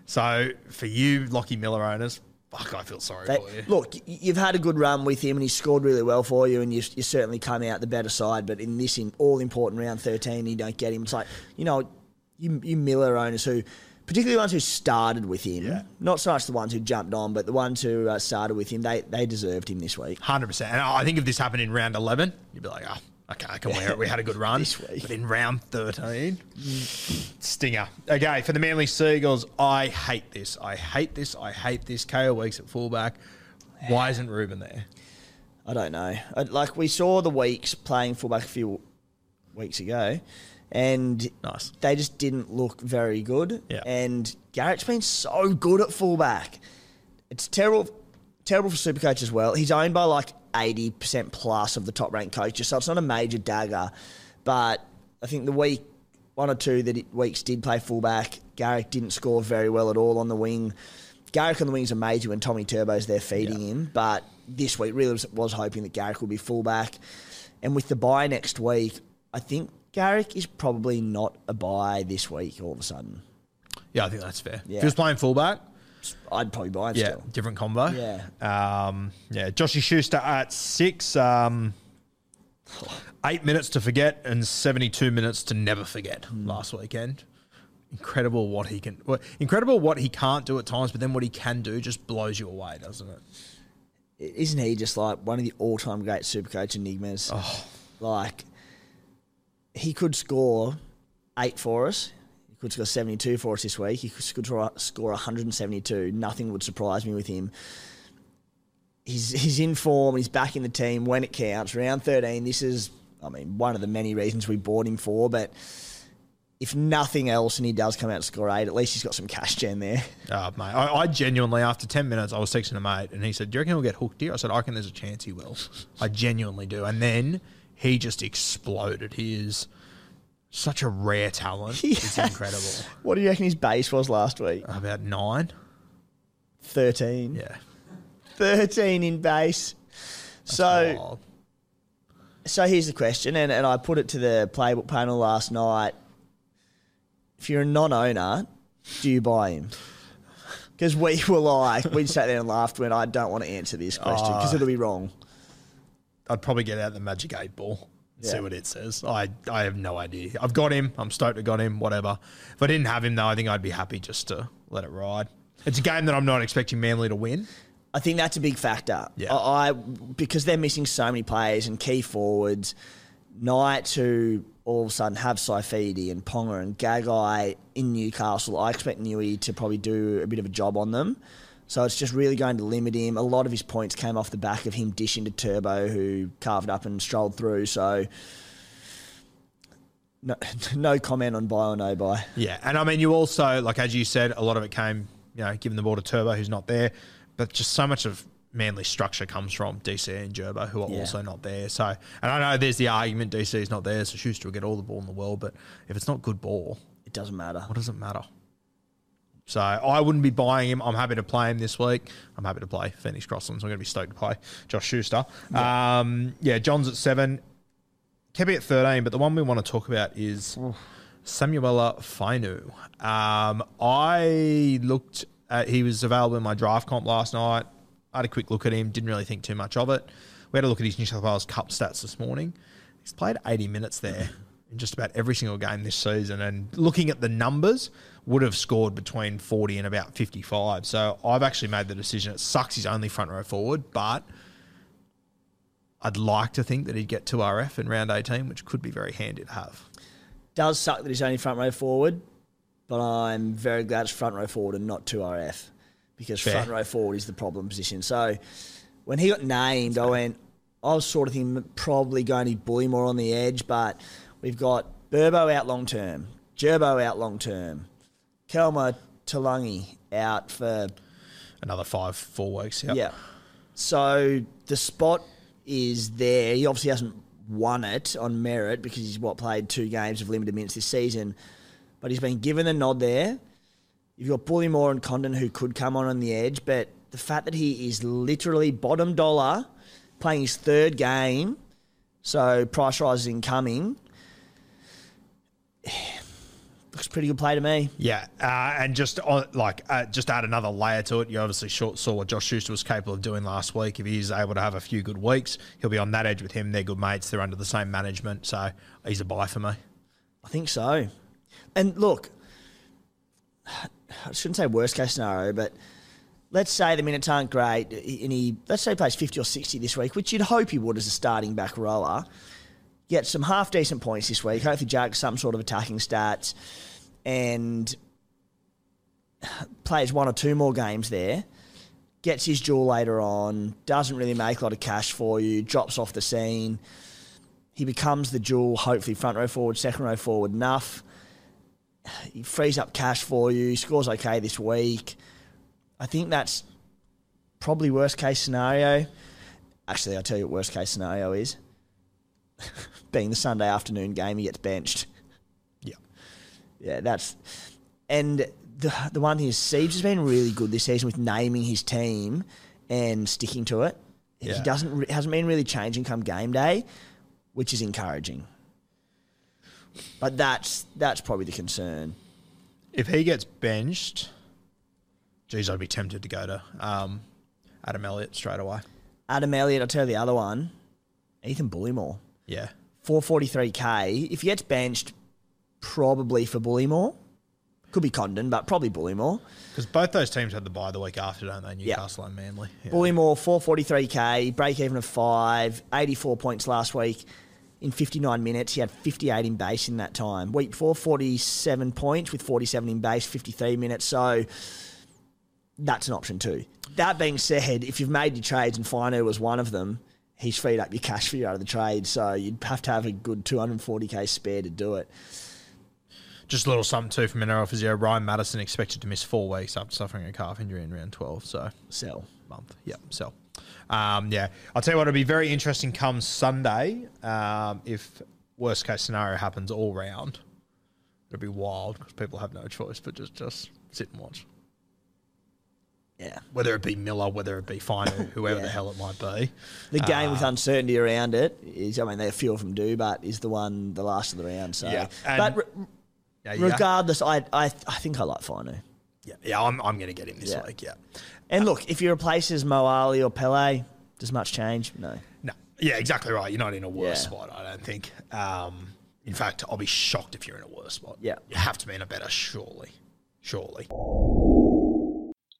So for you, Lachie Miller owners, fuck, I feel sorry They- for you. look, you've had a good run with him, and he's scored really well for you, and you, you certainly come out the better side. But in this in all important round thirteen, you don't get him. It's like you know, you, you Miller owners who, particularly the ones who started with him, Yeah. not so much the ones who jumped on, but the ones who uh, started with him, they they deserved him this week. Hundred percent. And I think if this happened in round eleven, you'd be like, oh, okay, I can wear it. We had a good run. This week. But in round thirteen, stinger. Okay, for the Manly Seagulls, I hate this. I hate this. I hate this. Kaeo Weekes at fullback. Why isn't Reuben there? I don't know. Like we saw the Weekes playing fullback a few weeks ago, and Nice. they just didn't look very good. Yeah. And Garrick's been so good at fullback. It's terrible, terrible for Supercoach as well. He's owned by like eighty percent plus of the top ranked coaches, so it's not a major dagger. But I think the week one or two that it, Weekes did play fullback, Garrett didn't score very well at all on the wing. Garrick on the wings are major when Tommy Turbo's there feeding him, but this week really was, was hoping that Garrick would be fullback. And with the bye next week, I think Garrick is probably not a buy this week all of a sudden. Yeah, I think that's fair. Yeah. If he was playing fullback, I'd probably buy him yeah, still. different combo. Yeah. Um, yeah, Joshy Schuster at six. Um, eight minutes to forget and 72 minutes to never forget Hmm. last weekend. Incredible what he can, well, incredible what he can't do at times, but then what he can do just blows you away, doesn't it? Isn't he just like one of the all time great supercoach enigmas? Oh. Like, he could score eight for us. He could score 72 for us this week. He could score, score 172. Nothing would surprise me with him. He's, he's in form. He's back in the team when it counts. Round 13, this is, I mean, one of the many reasons we bought him for, but if nothing else and he does come out and score eight, at least he's got some cash gen there. Oh, mate, I, I genuinely, after 10 minutes, I was texting a mate and he said, Do you reckon he'll get hooked here? I said, I reckon there's a chance he will. I genuinely do. And then he just exploded. He is such a rare talent. It's incredible. What do you reckon his base was last week? About nine? 13. Yeah. 13 in base. so, Wild. so here's the question, and, and I put it to the playbook panel last night. If you're a non-owner, do you buy him? Because we were like, we sat there and laughed when I don't want to answer this question because oh. it'll be wrong. I'd probably get out the magic eight ball and see what it says. I I have no idea. I've got him. I'm stoked I got him. Whatever. If I didn't have him though, I think I'd be happy just to let it ride. It's a game that I'm not expecting Manly to win. I think that's a big factor. Yeah. I, I because they're missing so many players and key forwards. Knight, who all of a sudden have Saifiti and Ponga and Gagai in Newcastle, I expect Newey to probably do a bit of a job on them. So it's just really going to limit him. A lot of his points came off the back of him dishing to Turbo, who carved up and strolled through. So no, no comment on buy or no buy. Yeah, and I mean, you also like as you said, a lot of it came, you know, giving the ball to Turbo, who's not there, but just so much of Manly structure comes from DC and Gerbo, who are Yeah. also not there. So, and I know there's the argument DC is not there, so Schuster will get all the ball in the world, but if it's not good ball, It doesn't matter. what does it matter? So I wouldn't be buying him. I'm happy to play him this week. I'm happy to play Phoenix Crossland. I'm going to be stoked to play Josh Schuster. Yeah, um, yeah John's at seven. Kebby at 13, but the one we want to talk about is Samuela Fainu. Um, I looked at, he was available in my draft comp last night. I had a quick look at him, didn't really think too much of it. We had a look at his New South Wales Cup stats this morning. He's played 80 minutes there in just about every single game this season. And looking at the numbers, would have scored between 40 and about 55. So I've actually made the decision. It sucks he's only front row forward, but I'd like to think that he'd get to RF in round 18, which could be very handy to have. Does suck that he's only front row forward, but I'm very glad it's front row forward and not 2RF because Fair. front row forward is the problem position. So when he got named, I went, I was sort of thinking probably going to Bullemor on the edge, but we've got Burbo out long term, Gerbo out long term, Kelma Talangi out for Another five, four weeks. Yep. yeah. So the spot is there. He obviously hasn't won it on merit because he's what played two games of limited minutes this season, but he's been given the nod there. You've got Bullemor and Condon who could come on on the edge, but the fact that he is literally bottom dollar, playing his third game, so price rise is incoming. Looks pretty good play to me. Yeah, uh, and just on, like uh, just add another layer to it. You obviously short saw what Josh Schuster was capable of doing last week. If he's able to have a few good weeks, he'll be on that edge with him. They're good mates. They're under the same management, so he's a buy for me. I think so. And look, I shouldn't say worst case scenario, but let's say the minutes aren't great, and he let's say he plays fifty or sixty this week, which you'd hope he would as a starting back rower. Get some half decent points this week. Hopefully, Jack some sort of attacking stats, and plays one or two more games there. Gets his jewel later on. Doesn't really make a lot of cash for you. Drops off the scene he becomes the jewel, hopefully front row forward, second row forward enough. He frees up cash for you, scores okay this week. I think that's probably worst case scenario. Actually, I'll tell you what worst case scenario is. Being the Sunday afternoon game, he gets benched. Yeah, Yeah, that's and the the one thing is Siege has been really good this season with naming his team and sticking to it. Yeah. He doesn't re- hasn't been really changing come game day, which is encouraging. But that's that's probably the concern. if he gets benched, geez, I'd be tempted to go to um, Adam Elliott straight away. Adam Elliott, I'll tell you the other one, Ethan Bullemor, Yeah, four forty three k. If he gets benched, probably for Bullemor. Could be Condon, but probably Bullemor. because both those teams had the bye the week after, don't they? Newcastle and Manly. Yeah. Bullemor, 443k, break even of 5, 84 points last week in 59 minutes. He had 58 in base in that time. Week before, 47 points with 47 in base, 53 minutes. So that's an option too. That being said, if you've made your trades and Fainu was one of them, he's freed up your cash for you out of the trade. So you'd have to have a good 240k spare to do it. Just a little something too from NRL physio. Ryan Matterson expected to miss four weeks after suffering a calf injury in round twelve. So Sell. month. Yep. So, um, yeah, I'll tell you what. It'll be very interesting come Sunday. Um, if worst case scenario happens all round, it'll be wild because people have no choice but just just sit and watch. Yeah. Whether it be Miller, whether it be Fainu, whoever Yeah. the hell it might be. The game with uncertainty around it is, I mean, a few of them do, but is the one the last of the round. So, Yeah, and- but re- Yeah, regardless, I, I I think I like Fainu. yeah, yeah. I'm, I'm going to get him this Yeah. week. Yeah. And look, if he replaces Moali or Pele, does much change? No. No. Yeah, exactly right. You're not in a worse spot, I don't think. Um, in fact, I'll be shocked if you're in a worse spot. Yeah. You have to be in a better, surely. Surely.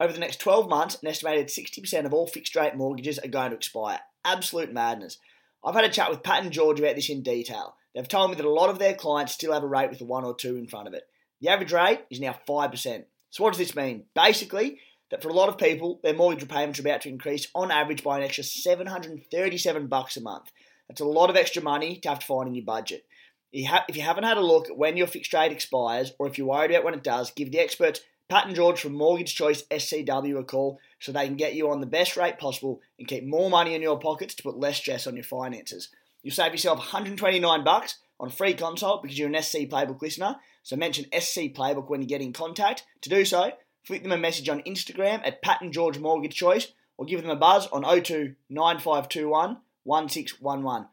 Over the next 12 months, an estimated 60% of all fixed rate mortgages are going to expire. Absolute madness. I've had a chat with Pat and George about this in detail. They've told me that a lot of their clients still have a rate with a 1 or 2 in front of it. The average rate is now 5%. So, what does this mean? Basically, that for a lot of people, their mortgage repayments are about to increase on average by an extra 737 bucks a month. That's a lot of extra money to have to find in your budget. If you haven't had a look at when your fixed rate expires, or if you're worried about when it does, give the experts Pat and George from Mortgage Choice SCW a call so they can get you on the best rate possible and keep more money in your pockets to put less stress on your finances. You'll save yourself 129 bucks on free consult because you're an SC Playbook listener. So mention SC Playbook when you get in contact. To do so, flick them a message on Instagram at Pat and George Mortgage Choice or give them a buzz on 02 9521 1611.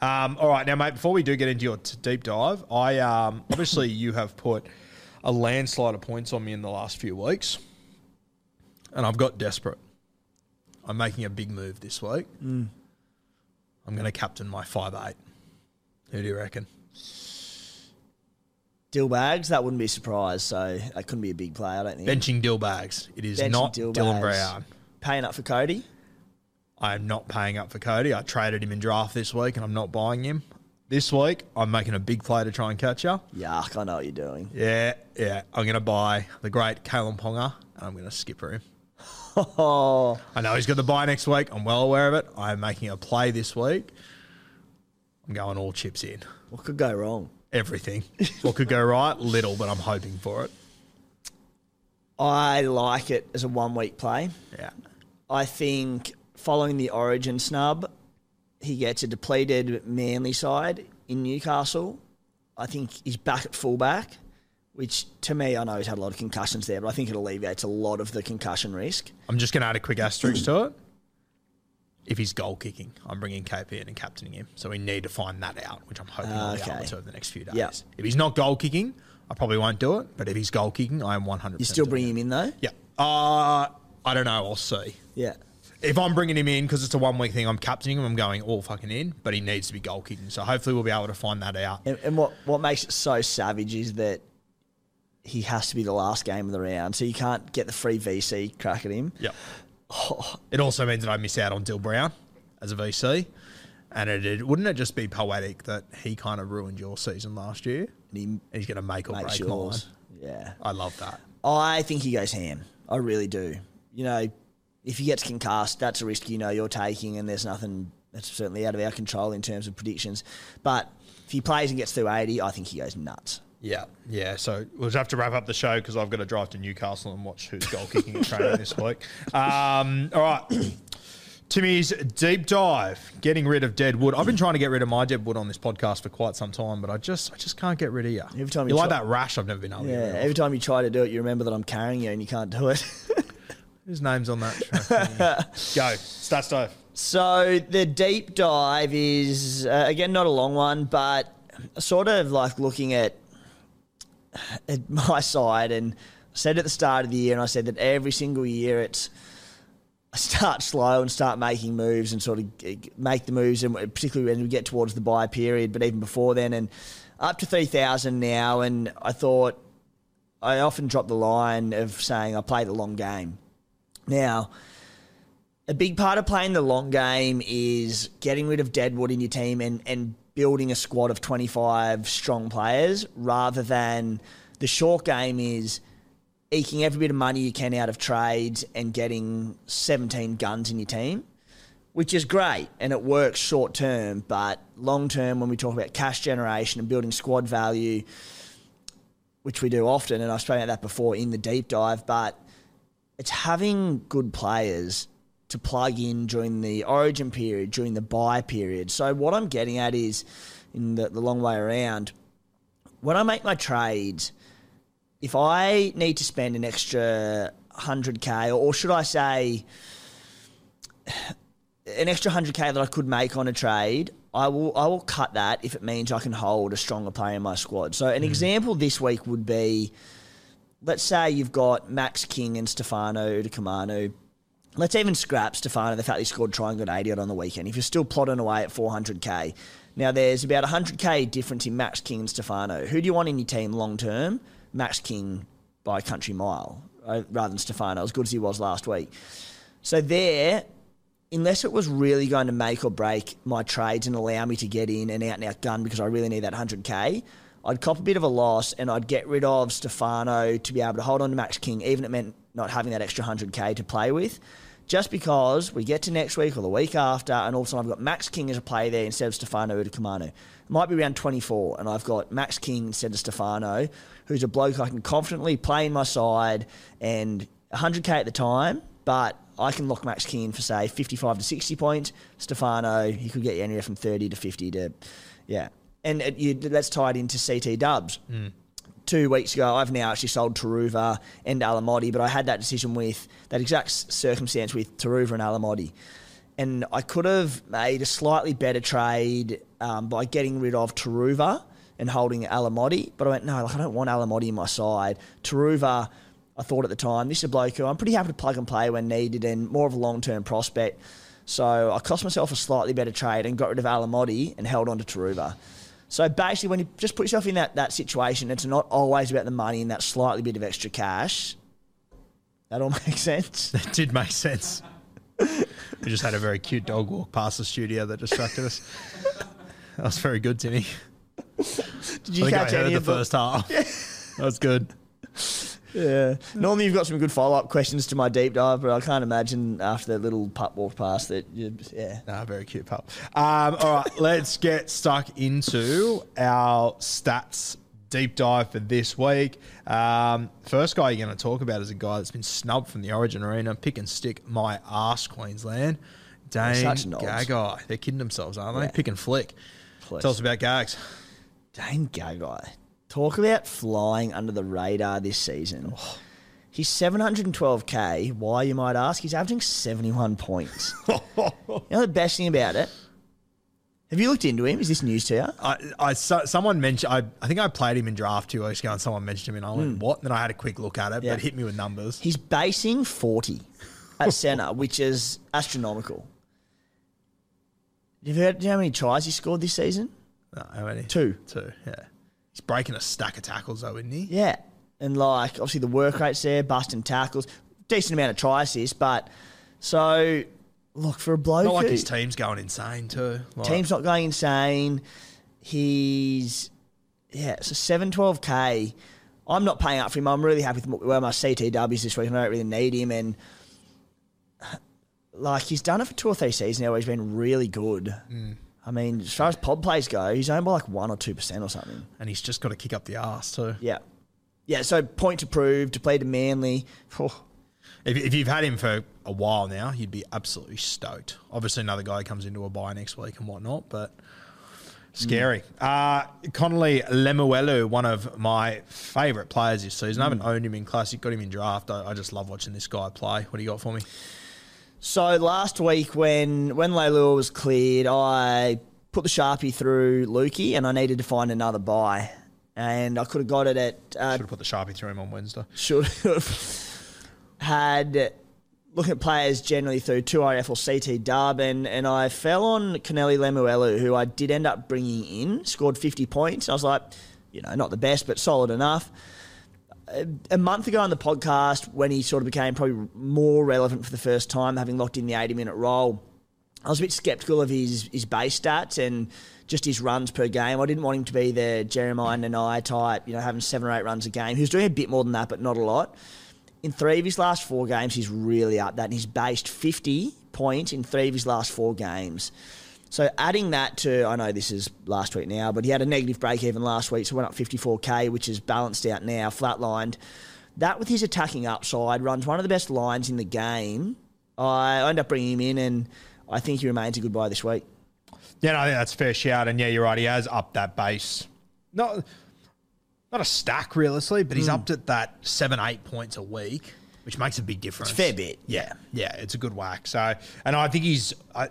Um, all right, now, mate. Before we do get into your t- deep dive, I um, obviously you have put a landslide of points on me in the last few weeks, and I've got desperate. I'm making a big move this week. Mm. I'm going to captain my five eight. Who do you reckon? Dill bags, that wouldn't be a surprise. So that couldn't be a big play, I don't think. Benching Dill bags. It is Benching not Dill Dylan. Brown. Paying up for Cody. I am not paying up for Cody. I traded him in draft this week, and I'm not buying him. This week, I'm making a big play to try and catch you. Yuck, I know what you're doing. Yeah, yeah. I'm going to buy the great Kalyn Ponga, and I'm going to skipper him. Oh, I know he's got the buy next week. I'm well aware of it. I'm making a play this week. I'm going all chips in. what could go wrong? Everything. what could go right? Little, but I'm hoping for it. I like it as a one week play. Yeah. I think following the Origin snub, he gets a depleted Manly side in Newcastle. I think he's back at fullback, which to me, I know he's had a lot of concussions there, but I think it alleviates a lot of the concussion risk. I'm just going to add a quick asterisk to it. If he's goal kicking, I'm bringing KP in and captaining him. So we need to find that out, which I'm hoping I'll be Okay. to over the next few days. Yeah. If he's not goal kicking, I probably won't do it. But if he's goal kicking, I am 100%. You still bring him in though? Yeah. Uh, I don't know. I'll see. Yeah. If I'm bringing him in because it's a one week thing, I'm captaining him. I'm going all fucking in, but he needs to be goal kicking. So hopefully we'll be able to find that out. And, and what, what makes it so savage is that he has to be the last game of the round, so you can't get the free VC crack at him. Yep. It also means that I miss out on Dill Brown as a VC. And it, it wouldn't it just be poetic that he kind of ruined your season last year? And he And he's going to make or break mine. yours. Yeah. I love that. I think he goes ham. I really do. You know, if he gets concussed, that's a risk you know you're taking, and there's nothing that's certainly out of our control in terms of predictions. But if he plays and gets through 80, I think he goes nuts. Yeah, yeah. So we'll just have to wrap up the show because I've got to drive to Newcastle and watch who's goal kicking at training this week. Um, all right. Timmy's deep dive, getting rid of dead wood. I've been trying to get rid of my dead wood on this podcast for quite some time, but I just, I just can't get rid of you. Every time you you like that rash, I've never been able to Yeah, get rid of. every time you try to do it, you remember that I'm carrying you and you can't do it. Whose name's on that? Go, stat stove. So the deep dive is uh, again not a long one, but sort of like looking at, at my side. And I said at the start of the year, and I said that every single year it's I start slow and start making moves and sort of make the moves, and particularly when we get towards the buy period, but even before then, and up to three thousand now. And I thought I often drop the line of saying I play the long game. Now a big part of playing the long game is getting rid of deadwood in your team and, and building a squad of 25 strong players rather than the short game is eking every bit of money you can out of trades and getting 17 guns in your team, which is great and it works short term, but long term, when we talk about cash generation and building squad value, which we do often, and I've spoken about that before in the deep dive, but it's having good players to plug in during the origin period, during the buy period. So what I'm getting at is in the, the long way around, when I make my trades, if I need to spend an extra 100k, or should I say an extra 100k that I could make on a trade, I will I will cut that if it means I can hold a stronger player in my squad. So an hmm. example this week would be let's say you've got Max King and Stefano Utoikamanu. Let's even scrap Stefano, the fact he scored try and got 80 odd on the weekend. If you're still plodding away at 400k, now there's about 100k difference in Max King and Stefano. Who do you want in your team long term? Max King by country mile, uh, rather than Stefano, as good as he was last week. So there, unless it was really going to make or break my trades and allow me to get in and out and out gun because I really need that 100k, I'd cop a bit of a loss and I'd get rid of Stefano to be able to hold on to Max King, even it meant not having that extra 100k to play with. Just because we get to next week or the week after, and all of a sudden I've got Max King as a play there instead of Stefano Utoikamanu. It might be around 24, and I've got Max King instead of Stefano, who's a bloke I can confidently play in my side and 100k at the time, but I can lock Max King in for say 55 to 60 points. Stefano, he could get you anywhere from 30 to 50 to, yeah. And it, you, that's tied into CT dubs. Two weeks ago, I've now actually sold Turuva and Alamoti, but I had that decision with that exact circumstance with Turuva and Alamoti. And I could have made a slightly better trade um, by getting rid of Turuva and holding Alamoti, but I went, no, like, I don't want Alamoti in my side. Turuva, I thought at the time, this is a bloke who I'm pretty happy to plug and play when needed and more of a long term prospect. So I cost myself a slightly better trade and got rid of Alamoti and held on to Turuva. So basically, when you just put yourself in that, that situation, it's not always about the money and that slightly bit of extra cash. That all makes sense. That did make sense. we just had a very cute dog walk past the studio that distracted us. That was very good, Timmy. Did you I think I catch heard any the of the first half. Yeah. That was good. Yeah. Normally you've got some good follow up questions to my deep dive, but I can't imagine after that little pup walked past that. You, yeah. No, very cute pup. Um, all right, let's get stuck into our stats deep dive for this week. Um, first guy you're going to talk about is a guy that's been snubbed from the Origin Arena. Pick and stick my ass, Queensland. Dane. Gagai. They're kidding themselves, aren't they? Yeah. Pick and flick. Please. Tell us about Gags. Dane Gagai. Talk about flying under the radar this season. Oh. He's 712k. Why, you might ask? He's averaging 71 points. you know the best thing about it? Have you looked into him? Is this news to you? I, I so- someone mentioned. I, I think I played him in draft two weeks ago, and someone mentioned him, and I went, hmm. "What?" And then I had a quick look at it. Yeah. but it hit me with numbers. He's basing 40 at centre, which is astronomical. Have you heard do you know how many tries he scored this season? No, how many? Two. Two. Yeah, he's breaking a stack of tackles, though, isn't he? Yeah. And like obviously the work rate's there, busting tackles, decent amount of try assists, but so look for a bloke. Not like who- his team's going insane too. Like, team's not going insane. He's yeah, so seven twelve k. I'm not paying up for him. I'm really happy with where my CTWs this week. I don't really need him, and like he's done it for two or three seasons now. Where he's been really good. Mm. I mean, as far as pod plays go, he's owned by like one or two percent or something. and he's just got to kick up the arse too. Yeah, yeah. So point to prove to play to Manly. Oh, If, if you've had him for a while now, you'd be absolutely stoked. Obviously, another guy comes into a buy next week and whatnot, but scary. Uh, Connelly Lemuelu, one of my favourite players this season. I haven't owned him in classic, got him in draft. I, I just love watching this guy play. What do you got for me? So last week when when Leilua was cleared, I put the sharpie through Luki, and I needed to find another buy, and I could have got it at uh, Should have put the sharpie through him on Wednesday. should have had looking at players generally through 2RF or CT Dub, and, and I fell on Connelly Lemuelu, who I did end up bringing in, scored 50 points. I was like, you know, not the best, but solid enough. A, month ago on the podcast, when he sort of became probably more relevant for the first time, having locked in the 80 minute role, I was a bit sceptical of his, his base stats and just his runs per game. I didn't want him to be the Jeremiah Nanai type, you know, having seven or eight runs a game. He was doing a bit more than that, but not a lot. In three of his last four games, he's really up that, and he's based 50 points in three of his last four games. So adding that to, I know this is last week now, but he had a negative break even last week, so went up 54k, which is balanced out now, flatlined. That with his attacking upside runs one of the best lines in the game. I end up bringing him in, and I think he remains a good buy this week. Yeah, no, I think that's a fair shout. And yeah, you're right. He has upped that base. Not, not a stack, realistically, but he's hmm. upped it that seven, eight points a week, which makes a big difference. It's a fair bit. Yeah, yeah, it's a good whack. So, and I think he's. I,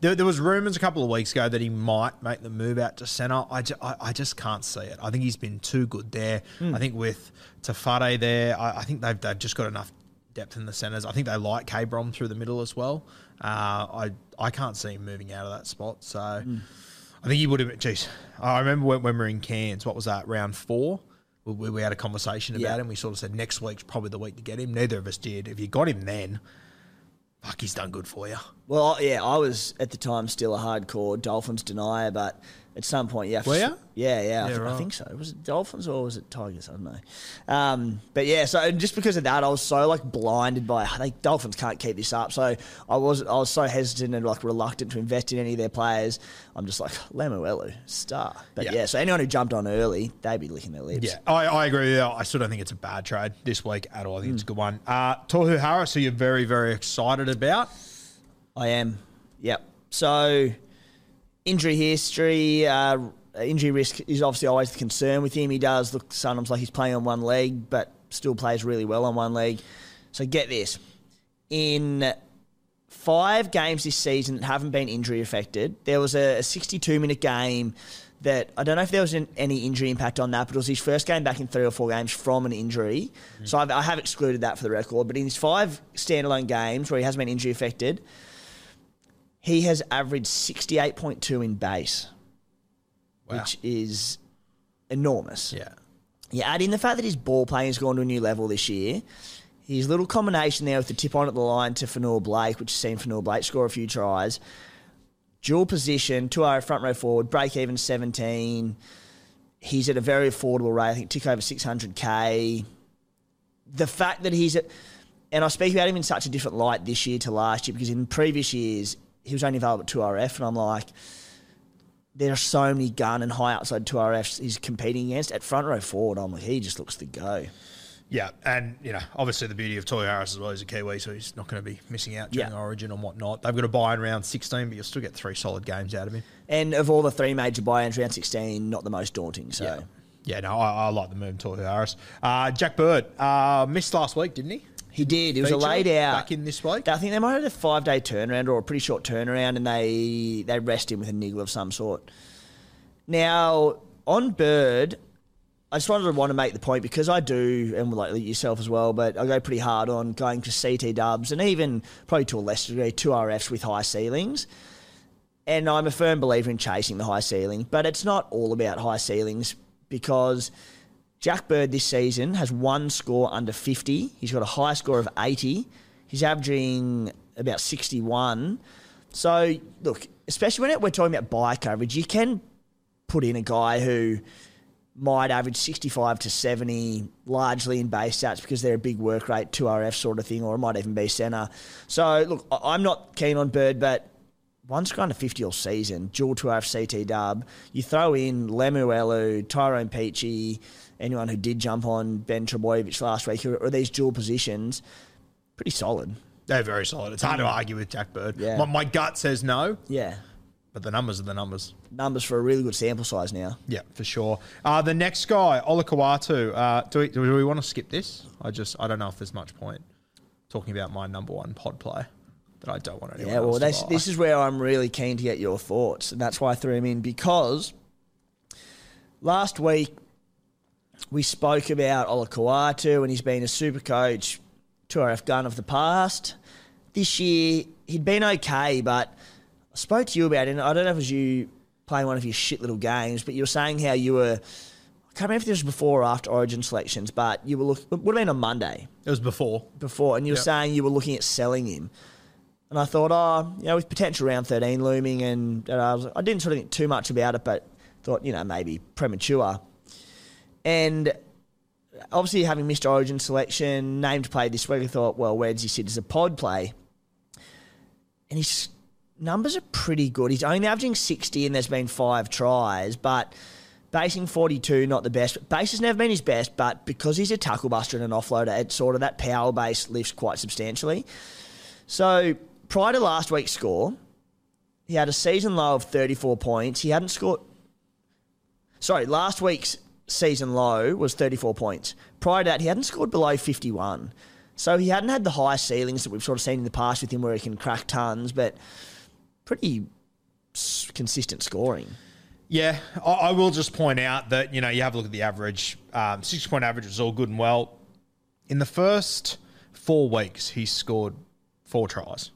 there, there was rumours a couple of weeks ago that he might make the move out to centre. I, ju- I, I just can't see it. I think he's been too good there. I think with Tafade there, I, I think they've they've just got enough depth in the centres. I think they like K Brom through the middle as well. Uh, I I can't see him moving out of that spot. So. I think he would have. Geez, I remember when, when we were in Cairns. What was that? Round four. We, we had a conversation about Yeah. him. We sort of said next week's probably the week to get him. Neither of us did. If you got him then, Fuck, he's done good for you. Well, yeah, I was at the time still a hardcore Dolphins denier, but at some point, yeah. Were ya? Yeah, yeah, I, Yeah, th- I right. think so. Was it Dolphins or was it Tigers? I don't know. Um, but yeah, so just because of that, I was so like blinded by like Dolphins can't keep this up. So I was I was so hesitant and like reluctant to invest in any of their players. I'm just like Lemuelu star. But Yeah. yeah. so anyone who jumped on early, they'd be licking their lips. Yeah, I, I agree with you. I still don't think it's a bad trade this week at all. I think it's a good one. Uh, Tohu Harris, who you're very, very excited about. I am. Yep. So, injury history, uh, injury risk is obviously always the concern with him. He does look sometimes like he's playing on one leg, but still plays really well on one leg. So, get this. In five games this season that haven't been injury affected, there was a, a 62 minute game that I don't know if there was an, any injury impact on that, but it was his first game back in three or four games from an injury. So I've, I have excluded that for the record. But in his five standalone games where he hasn't been injury affected, he has averaged 68.2 in base, which is enormous. Yeah. You add in the fact that his ball playing has gone to a new level this year. His little combination there with the tip on at the line to Fonua-Blake, which has seen Fonua-Blake score a few tries. Dual position, two hour front row forward, break even 17. He's at a very affordable rate, I think tick over 600k. The fact that he's at, and I speak about him in such a different light this year to last year because in previous years he was only available at 2RF, and I'm like, there are so many gun and high outside 2RFs he's competing against. At front row forward, I'm like, he just looks the go. Yeah, and you know, obviously the beauty of Tohu Harris as well. He's a Kiwi, so he's not going to be missing out during Yeah. Origin and whatnot. They've got a buy in round 16, but you'll still get three solid games out of him. And of all the three major buy-ins, round 16, not the most daunting. So, Yeah, yeah no, I, I like the move, Tohu Harris. Uh, Jack Bird uh, missed last week, didn't he? He did. It was a laid out. back in this week. I think they might have had a five day turnaround or a pretty short turnaround, and they they rest him with a niggle of some sort. Now on Bird, I just wanted to want to make the point because I do, and like yourself as well, but I go pretty hard on going to CT dubs and even probably to a lesser degree two RFs with high ceilings. And I'm a firm believer in chasing the high ceiling, but it's not all about high ceilings because Jack Bird this season has one score under 50. He's got a high score of 80. He's averaging about 61. So, look, especially when we're talking about buy coverage, you can put in a guy who might average 65 to 70, largely in base stats because they're a big work rate, 2RF sort of thing, or it might even be centre. So, look, I'm not keen on Bird, but one score under 50 all season, dual 2RF CT dub. You throw in Lemuelu, Tyrone Peachy, anyone who did jump on Ben Trbojevic last week, or, these dual positions, pretty solid. They're very solid. It's hard to argue with Jack Bird. Yeah. My, my gut says no, Yeah. but the numbers are the numbers. Numbers for a really good sample size now. Yeah, for sure. Uh, the next guy, Olakau'atu. Uh, do, we, do we want to skip this? I just I don't know if there's much point talking about my number one pod play that I don't want anyone Yeah, well, else to this, buy. this is where I'm really keen to get your thoughts, and that's why I threw him in because last week we spoke about Olakau'atu and he's been a super coach, 2RF gun of the past. This year he'd been okay, but I spoke to you about it, and I don't know if it was you playing one of your shit little games, but you were saying how you were. I can't remember if this was before or after Origin selections, but you were look. It would have been on Monday It was before. before, and you were Yep. saying you were looking at selling him. And I thought, oh, you know, with potential round 13 looming, and, and I, was, I didn't sort of think too much about it, but thought, you know, maybe premature. And obviously, having missed Origin selection, named play this week, I thought, well, where does he sit as a pod play? And his numbers are pretty good. He's only averaging 60, and there's been five tries, but basing 42, not the best. But base has never been his best, but because he's a tackle buster and an offloader, it's sort of that power base lifts quite substantially. So prior to last week's score, he had a season low of 34 points. He hadn't scored. Sorry, last week's season low was 34 points. Prior to that, he hadn't scored below 51. So he hadn't had the high ceilings that we've sort of seen in the past with him where he can crack tons, but pretty consistent scoring. Yeah, I, I will just point out that you know you have a look at the average. Um, six point average was all good and well. In the first four weeks, he scored four tries,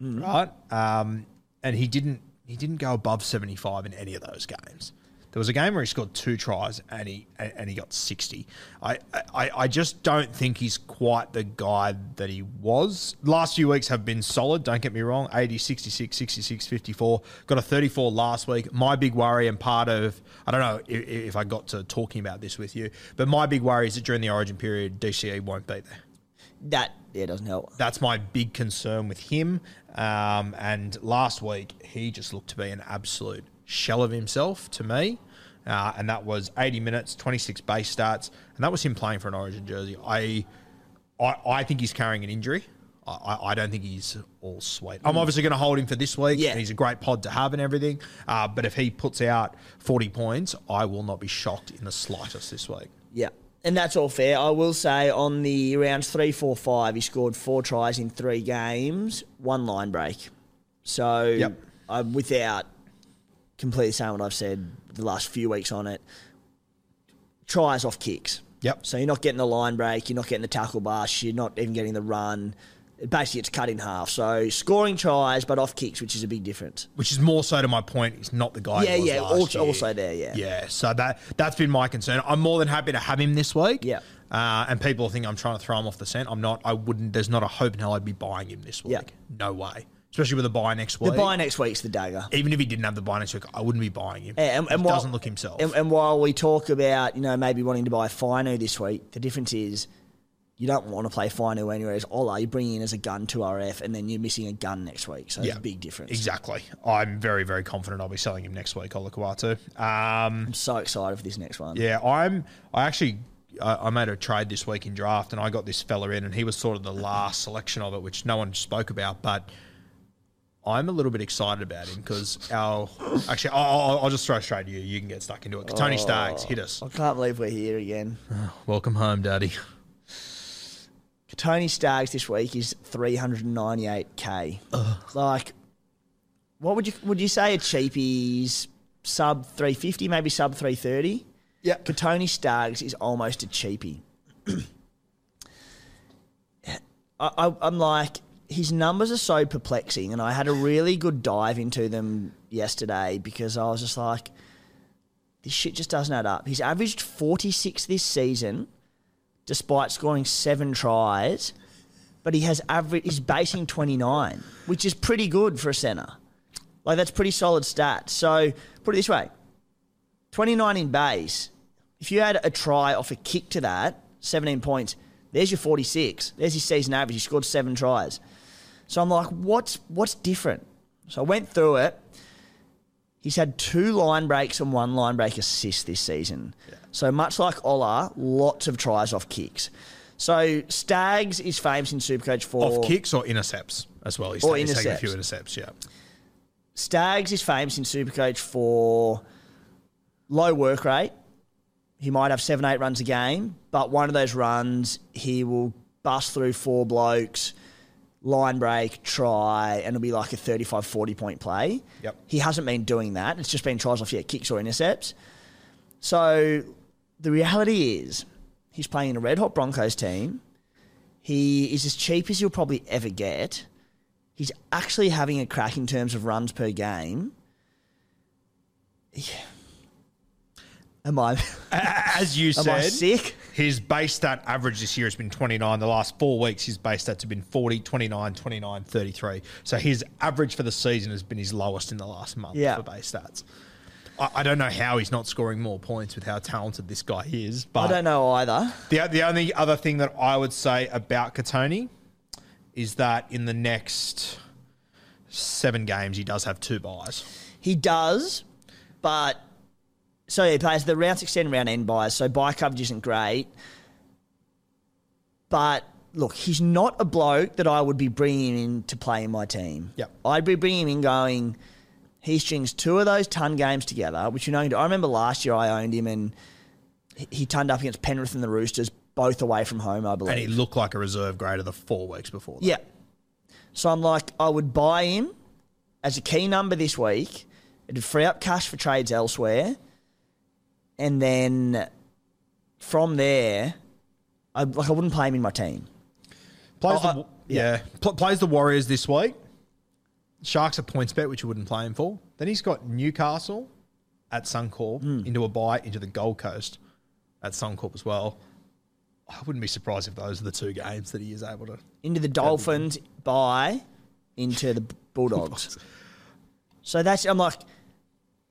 right? Um, and he didn't he didn't go above seventy five in any of those games. There was a game where he scored two tries and he and he got sixty. I, I I just don't think he's quite the guy that he was. Last few weeks have been solid. Don't get me wrong. 80, 66, 66, 54. Got a thirty four last week. My big worry and part of I don't know if, if I got to talking about this with you, but my big worry is that during the Origin period, DCE won't be there That yeah doesn't help. that's my big concern with him. Um, and last week, he just looked to be an absolute shell of himself to me. Uh, and that was 80 minutes, 26 base starts, and that was him playing for an Origin jersey. I, I, I think he's carrying an injury. I, I don't think he's all sweet. I'm obviously going to hold him for this week. Yeah. he's a great pod to have and everything. Uh, but if he puts out 40 points, I will not be shocked in the slightest this week. Yeah. And that's all fair. I will say on the rounds three, four, five, he scored four tries in three games, one line break. So Yep. I'm without completely saying what I've said the last few weeks on it. Tries off kicks. Yep. So you're not getting the line break, you're not getting the tackle bust, you're not even getting the run. Basically, it's cut in half. So scoring tries, but off kicks, which is a big difference. which is more so to my point. He's not the guy. Yeah, was yeah, last also- year. also there, yeah. yeah. So that that's been my concern. I'm more than happy to have him this week. Yeah. Uh, and people think I'm trying to throw him off the scent. I'm not. I wouldn't. There's not a hope in hell I'd be buying him this week. Yeah. No way. Especially with a buy next week. The buy next week's the dagger. Even if he didn't have the buy next week, I wouldn't be buying him. And, and he while- doesn't look himself. And, and while we talk about, you know, maybe wanting to buy Fainu this week, the difference is you don't want to play Fainu anywhere as Ola. You're bringing in as a gun to RF, and then you're missing a gun next week. So a big difference. Exactly. I'm very, very confident I'll be selling him next week, Olakau'atu. Um, I'm so excited for this next one. Yeah, I'm. I actually. I made a trade this week in draft, and I got this fella in, and he was sort of the last selection of it, which no one spoke about. But I'm a little bit excited about him because our actually, I'll, I'll- just throw straight to you. You can get stuck into it. Tony Staggs hit us. Oh, I can't believe we're here again. Welcome home, Daddy. Tony Staggs this week is 398k. Like, what would you would you say a cheapie's sub 350, maybe sub 330? Yeah. Kotoni Staggs is almost a cheapie. I, I, I'm like, his numbers are so perplexing, and I had a really good dive into them yesterday because I was just like, this shit just doesn't add up. He's averaged 46 this season, despite scoring seven tries, but he has average. He's basing 29, which is pretty good for a centre. Like that's pretty solid stats. So put it this way: 29 in base. If you had a try off a kick to that, 17 points. There's your 46. There's his season average. He scored seven tries. So I'm like, what's what's different? So I went through it. He's had two line breaks and one line break assist this season. So much like Ola, lots of tries off kicks. So Staggs is famous in Supercoach for Off kicks or intercepts as well. He's, Or he's taken a few intercepts. intercepts. Yeah. Staggs is famous in Supercoach for low work rate. He might have seven, eight runs a game, but one of those runs he will bust through four blokes, line break, try, and it'll be like a 35, 40 point play. Yep. He hasn't been doing that. It's just been tries off, yeah, kicks or intercepts. So the reality is he's playing in a red hot Broncos team. He is as cheap as you'll probably ever get. He's actually having a crack in terms of runs per game. Yeah. Am I, As you am said, I sick? His base stat average this year has been 29. The last four weeks, his base stats have been 40, 29, 29, 33. So his average for the season has been his lowest in the last month Yeah. for base stats. I, I don't know how he's not scoring more points with how talented this guy is. But I don't know either. The, the only other thing that I would say about Kotoni is that in the next seven games, he does have two buys. He does, but so yeah, he plays the round sixteen, round end buyers, So buy coverage isn't great, but look, he's not a bloke that I would be bringing in to play in my team. Yep. I'd be bringing him in going. He strings two of those ton games together, which you know. I remember last year I owned him and he- he turned up against Penrith and the Roosters, both away from home, I believe. And he looked like a reserve grader the four weeks before that. Yeah. So I'm like, I would buy him as a key number this week. It'd free up cash for trades elsewhere. And then from there, I like I wouldn't play him in my team. Plays Oh, the, I- yeah, Pl- plays the Warriors this week. Sharks are PointsBet, which you wouldn't play him for. Then he's got Newcastle, at Suncorp Hmm. into a bye into the Gold Coast at Suncorp as well. I wouldn't be surprised if those are the two games that he is able to. into the Dolphins, by into the Bulldogs. so that's I'm like,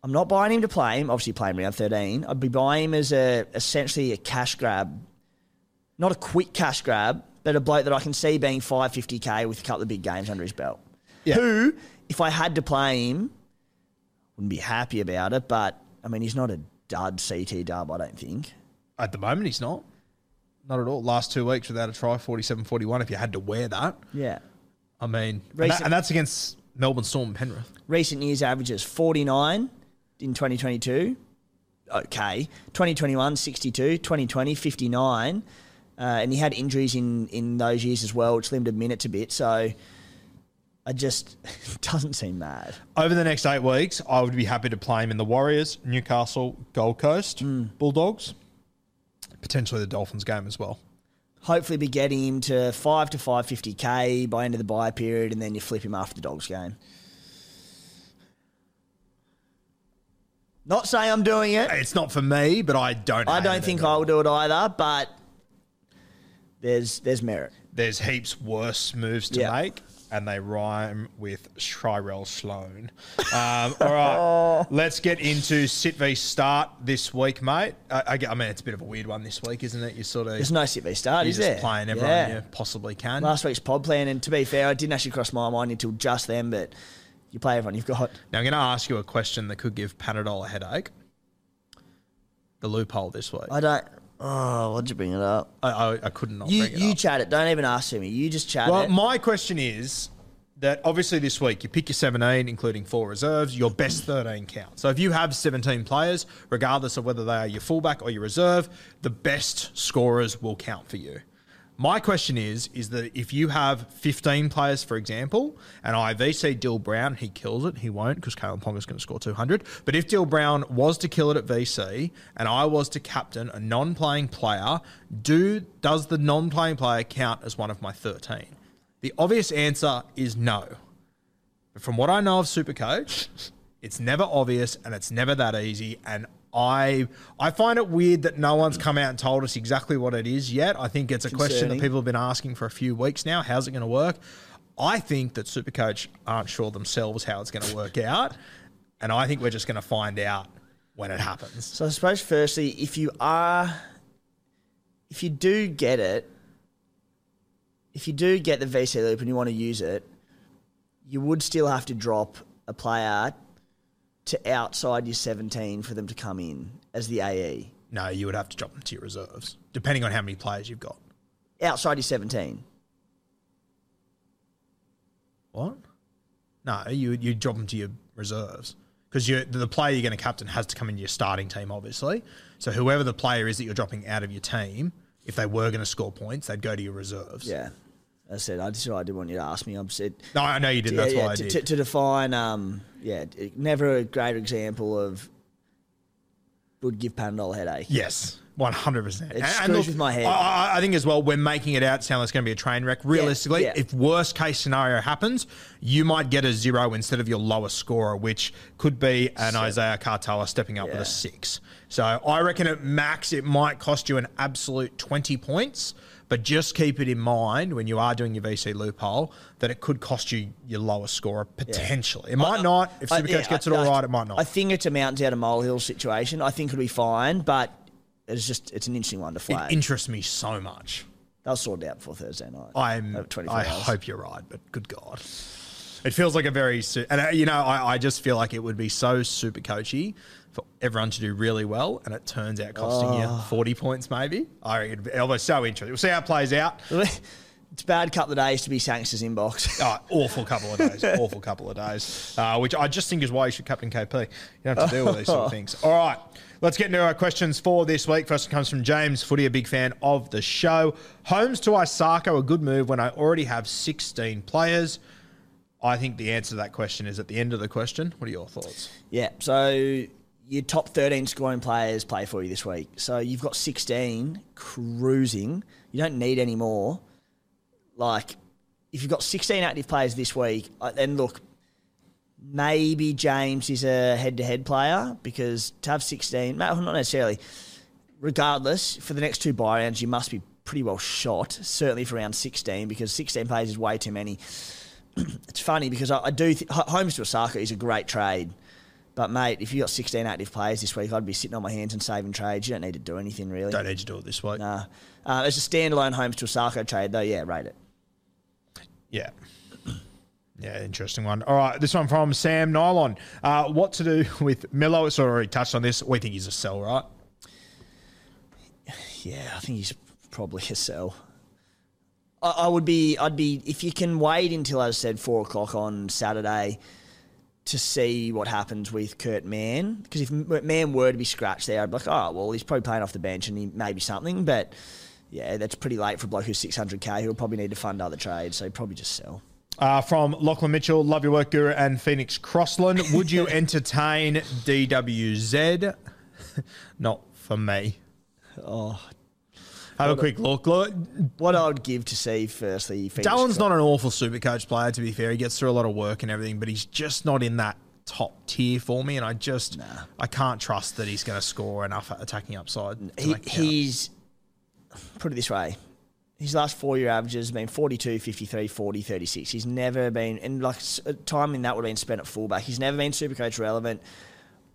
I'm not buying him to play him. Obviously, play him round 13. I'd be buying him as a essentially a cash grab, not a quick cash grab, but a bloke that I can see being 550k with a couple of big games under his belt. Yeah. Who, if I had to play him, wouldn't be happy about it. But I mean, he's not a dud CT dub. I don't think. At the moment, he's not. Not at all. Last two weeks without a try, 47 41. If you had to wear that, Yeah. I mean, and, that- and that's against Melbourne Storm and Penrith. recent years averages 49 in 2022 okay. 2021 62 2020 59 uh, and he had injuries in in those years as well which limited minutes a bit. So i just it doesn't seem mad. Over the next eight weeks, I would be happy to play him in the Warriors, Newcastle, Gold Coast, Hmm. Bulldogs, potentially the Dolphins game as well. hopefully be getting him to 5 to 550k by end of the bye period and then you flip him after the dogs game not saying i'm doing it It's not for me, but I don't. i don't think i'll do it either but there's there's merit There's heaps worse moves to Yeah. make, and they rhyme with Shirel Sloan. Um, all right, let's get into sit v start this week, mate. I, I, get- I mean, it's a bit of a weird one this week, isn't it? You sort of There's no sit v start, you're is just there? playing everyone Yeah. you possibly can. Last week's pod plan, and to be fair, it didn't actually cross my mind until just then. But you play everyone you've got. Now, I'm going to ask you a question that could give Panadol a headache. The loophole this week. I don't. Oh, why'd you bring it up? I, I, I couldn't not You bring it you up. chat it. Don't even ask me. You just chat Well, it. my question is that obviously this week you pick your 17, including four reserves, your best 13 count. So if you have 17 players, regardless of whether they are your fullback or your reserve, the best scorers will count for you. My question is, is that if you have 15 players, for example, and I VC Dill Brown, he kills it. He won't because Kalyn Ponga's going to score 200. But if Dill Brown was to kill it at VC and I was to captain a non-playing player, do does the non-playing player count as one of my 13? The obvious answer is no. But from what I know of Supercoach, it's never obvious and it's never that easy. And I I find it weird that no one's come out and told us exactly what it is yet. I think it's a question that people have been asking for a few weeks now. How's it going to work? I think that Supercoach aren't sure themselves how it's going to work out. And I think we're just going to find out when it happens. so I suppose, firstly, if you are, if you do get it, if you do get the VC loop and you want to use it, you would still have to drop a player to outside your 17 for them to come in as the AE. No, you would have to drop them to your reserves, depending on how many players you've got. Outside your 17. What? No, you you drop them to your reserves because the player you're going to captain has to come into your starting team, obviously. So whoever the player is that you're dropping out of your team, if they were going to score points, they'd go to your reserves. Yeah. I said, I just I didn't want you to ask me. I'm said, No, I know you did. That's yeah, why I to, did. To, to define, um, yeah, never a great example of would give Panadol a headache. Yes, one hundred percent. It screws with my head. I, I- I think as well, we're making it out sound like it's going to be a train wreck. Realistically, yeah. if worst case scenario happens, you might get a zero instead of your lowest scorer, which could be an Isaiah Cartella stepping up with a six. So I reckon at max it might cost you an absolute twenty points. But just keep it in mind when you are doing your VC loophole that it could cost you your lowest scorer potentially. It might not. If I- Supercoach yeah, gets it I- all it might not. I think it's a mountains out of molehill situation. I think it'll be fine, but it's just it's an interesting one to flag. it interests me so much. They'll sort it out before Thursday night. I'm. 24 I hours. hope you're right, but good God, it feels like a very and uh, you know I, I just feel like it would be so super coachy for everyone to do really well, and it turns out costing you forty points maybe. I reckon it'd be, so interesting. We'll see how it plays out. it's a bad couple of days to be Sankster's inbox. Oh, awful couple of days. awful couple of days. Uh, which I just think is why you should captain KP. You don't have to deal with these sort of things. All right. Let's get into our questions for this week. First one comes from James Footy, a big fan of the show. Holmes to Isaako, a good move when I already have 16 players. I think the answer to that question is at the end of the question. What are your thoughts? yeah, so your top 13 scoring players play for you this week. So you've got 16 cruising. You don't need any more. Like, if you've got 16 active players this week, uh, then look, maybe James is a head-to-head player because to have 16, no, not necessarily. Regardless, for the next two bye rounds, you must be pretty well shot. Certainly for round 16 because 16 players is way too many. it's funny because I, I do th- Holmes to Isaako is a great trade. But mate, if you got 16 active players this week, I'd be sitting on my hands and saving trades. You don't need to do anything really. Don't need to do it this week. Nah. Uh, as a standalone Holmes to Isaako trade, though, yeah, rate it. Yeah. Yeah, interesting one. All right, this one from Sam Nylon. Uh, what to do with Milo? It's already touched on this. We think he's a sell, right? Yeah, I think he's probably a sell. I, I would be, I'd be, if you can wait until, as I said, four o'clock on Saturday to see what happens with Kurt Mann, because if Mann were to be scratched there, I'd be like, oh, well, he's probably playing off the bench and he may be something, but yeah, that's pretty late for a bloke who's 600k. He'll probably need to fund other trades, so he'd probably just sell. Uh, from Lachlan Mitchell, love your work, Guru, and Phoenix Crossland. Would you entertain DWZ? Not for me. Oh, Have a quick look. Look, what I would give to see, firstly, Phoenix Dallin's not an awful super coach player, to be fair. He gets through a lot of work and everything, but he's just not in that top tier for me. And I just, I can't trust that he's going to score enough at attacking upside. He, make it count. he's put it this way his last four year averages have been 42 53 40 36 he's never been and like time in that would have been spent at fullback he's never been super coach relevant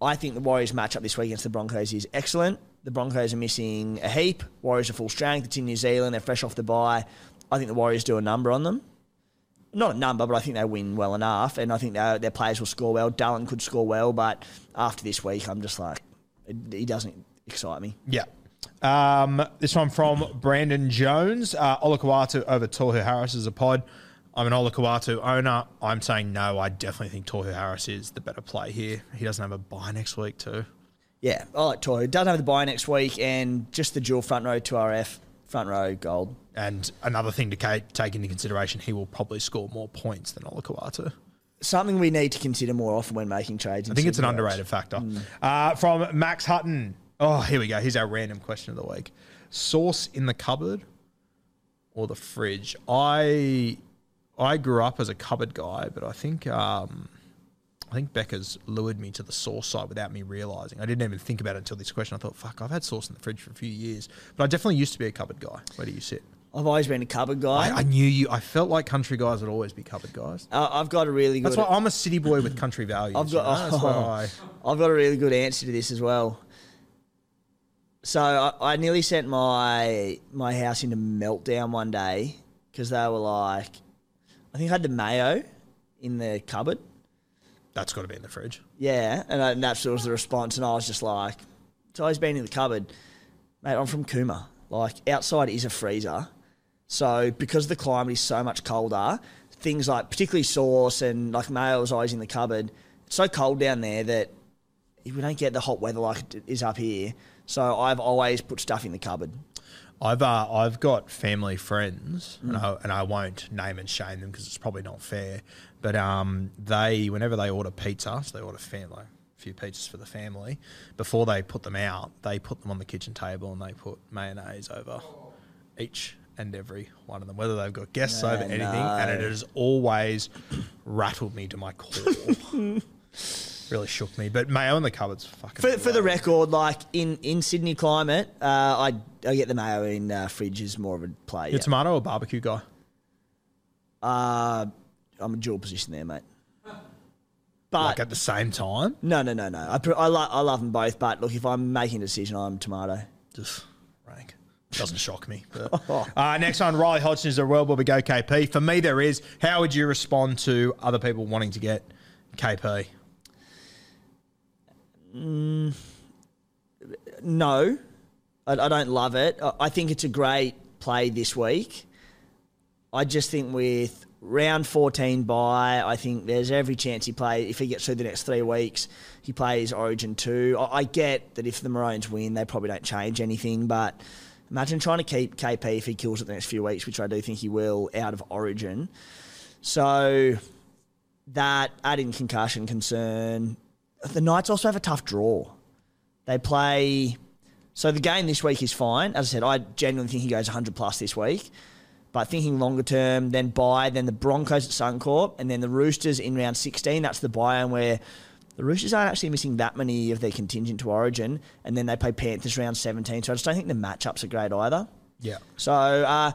i think the warriors matchup this week against the broncos is excellent the broncos are missing a heap warriors are full strength it's in new zealand they're fresh off the bye i think the warriors do a number on them not a number, but I think they win well enough, and I think their, players will score well. Dallin could score well, but after this week, I'm just like, he doesn't excite me. Yeah. Um, this one from Brandon Jones. Uh, over Tohu Harris is a pod. I'm an Olakau'atu owner. I'm saying no. I definitely think Tohu Harris is the better play here. He doesn't have a bye next week too. Yeah, I like Toy. Doesn't have the bye next week, and just the dual front row to RF, front row gold. And another thing to take into consideration, he will probably score more points than Olakau'atu. Something we need to consider more often when making trades. I think it's an underrated factor. Uh, from Max Hutton. Oh, here we go. Here's our random question of the week: sauce in the cupboard or the fridge? I I grew up as a cupboard guy, but I think um, I think Becca's lured me to the sauce side without me realizing. I didn't even think about it until this question. I thought, fuck, I've had sauce in the fridge for a few years, but I definitely used to be a cupboard guy. Where do you sit? I've always been a cupboard guy. I, I knew you. I felt like country guys would always be cupboard guys. Uh, I've got a really good. That's why I'm a city boy with country values. I've you know? got. That's why I. I've got a really good answer to this as well. So I, I nearly sent my my house into meltdown one day because they were like, I think I had the mayo in the cupboard. That's got to be in the fridge. Yeah, and, I, and that was the response, and I was just like, "It's always been in the cupboard, mate. I'm from Cooma. Like outside is a freezer, so because the climate is so much colder, things like particularly sauce and like mayo is always in the cupboard. It's so cold down there that we don't get the hot weather like it is up here. So I've always put stuff in the cupboard. I've uh, I've got family friends, and, I, and I won't name and shame them because it's probably not fair. But um, they whenever they order pizza, so they order family, a few pizzas for the family. Before they put them out, they put them on the kitchen table and they put mayonnaise over each and every one of them, whether they've got guests over anything, and it has always rattled me to my core. really shook me. But mayo in the cupboard's fucking. For, for the record, like in, in Sydney climate, uh, I I get the mayo in uh, fridge is more of a play. you a yeah. tomato or barbecue guy? Uh, I'm a dual position there, mate. But Like at the same time. no, no, no, no. I I, lo- I love them both. But look, if I'm making a decision, I'm tomato. just rank. Doesn't shock me. But. uh, next one, Riley Hodgson is there a world where we go KP? For me, there is. How would you respond to other people wanting to get KP? No, I, I don't love it. I, I think it's a great play this week. I just think with round 14 bye, I think there's every chance he plays, if he gets through the next three weeks, he plays Origin 2. I, I get that if the Maroons win, they probably don't change anything, but imagine trying to keep KP if he kills it the next few weeks, which I do think he will, out of Origin. So that, add in concussion concern. The Knights also have a tough draw. They play. So the game this week is fine. As I said, I genuinely think he goes 100 plus this week. But thinking longer term, then bye, then the Broncos at Suncorp, and then the Roosters in round 16. That's the buy-in where the Roosters aren't actually missing that many of their contingent to Origin, and then they play Panthers round 17. So I just don't think the matchups are great either. Yeah. So uh,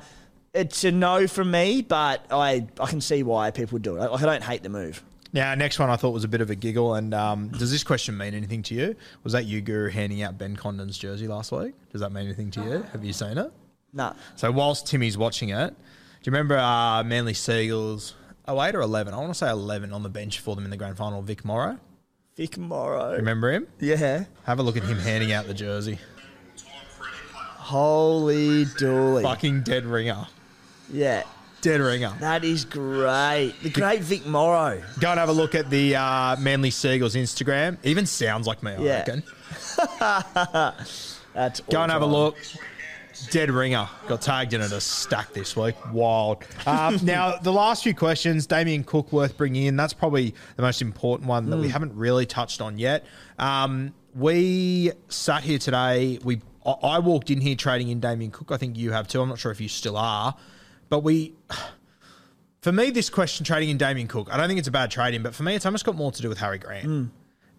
it's a no from me, but I I can see why people do it. Like I don't hate the move. Now, next one I thought was a bit of a giggle. And um, does this question mean anything to you? Was that you, Guru, handing out Ben Condon's jersey last week? Does that mean anything to you? Have you seen it? Nah. So whilst Timmy's watching it, do you remember uh, Manly Seagulls? Oh, eight or 11? I want to say 11 on the bench for them in the grand final. Vic Mauro. Vic Mauro. Remember him? Yeah. Have a look at him handing out the jersey. Holy dooly. Fucking dead ringer. Yeah. Dead ringer. That is great. The great Vic Mauro. Go and have a look at the uh, Manly Seagulls Instagram. Even sounds like me, I Yeah. reckon. That's Go and have a look. Dead ringer got tagged in at a stack this week. Wild. Um, now the last few questions, Damien Cook worth bringing in. That's probably the most important one that we haven't really touched on yet. Um, we sat here today. We I- I walked in here trading in Damien Cook. I think you have too. I'm not sure if you still are, but we. For me, this question trading in Damien Cook, I don't think it's a bad trading, but for me, it's almost got more to do with Harry Grant.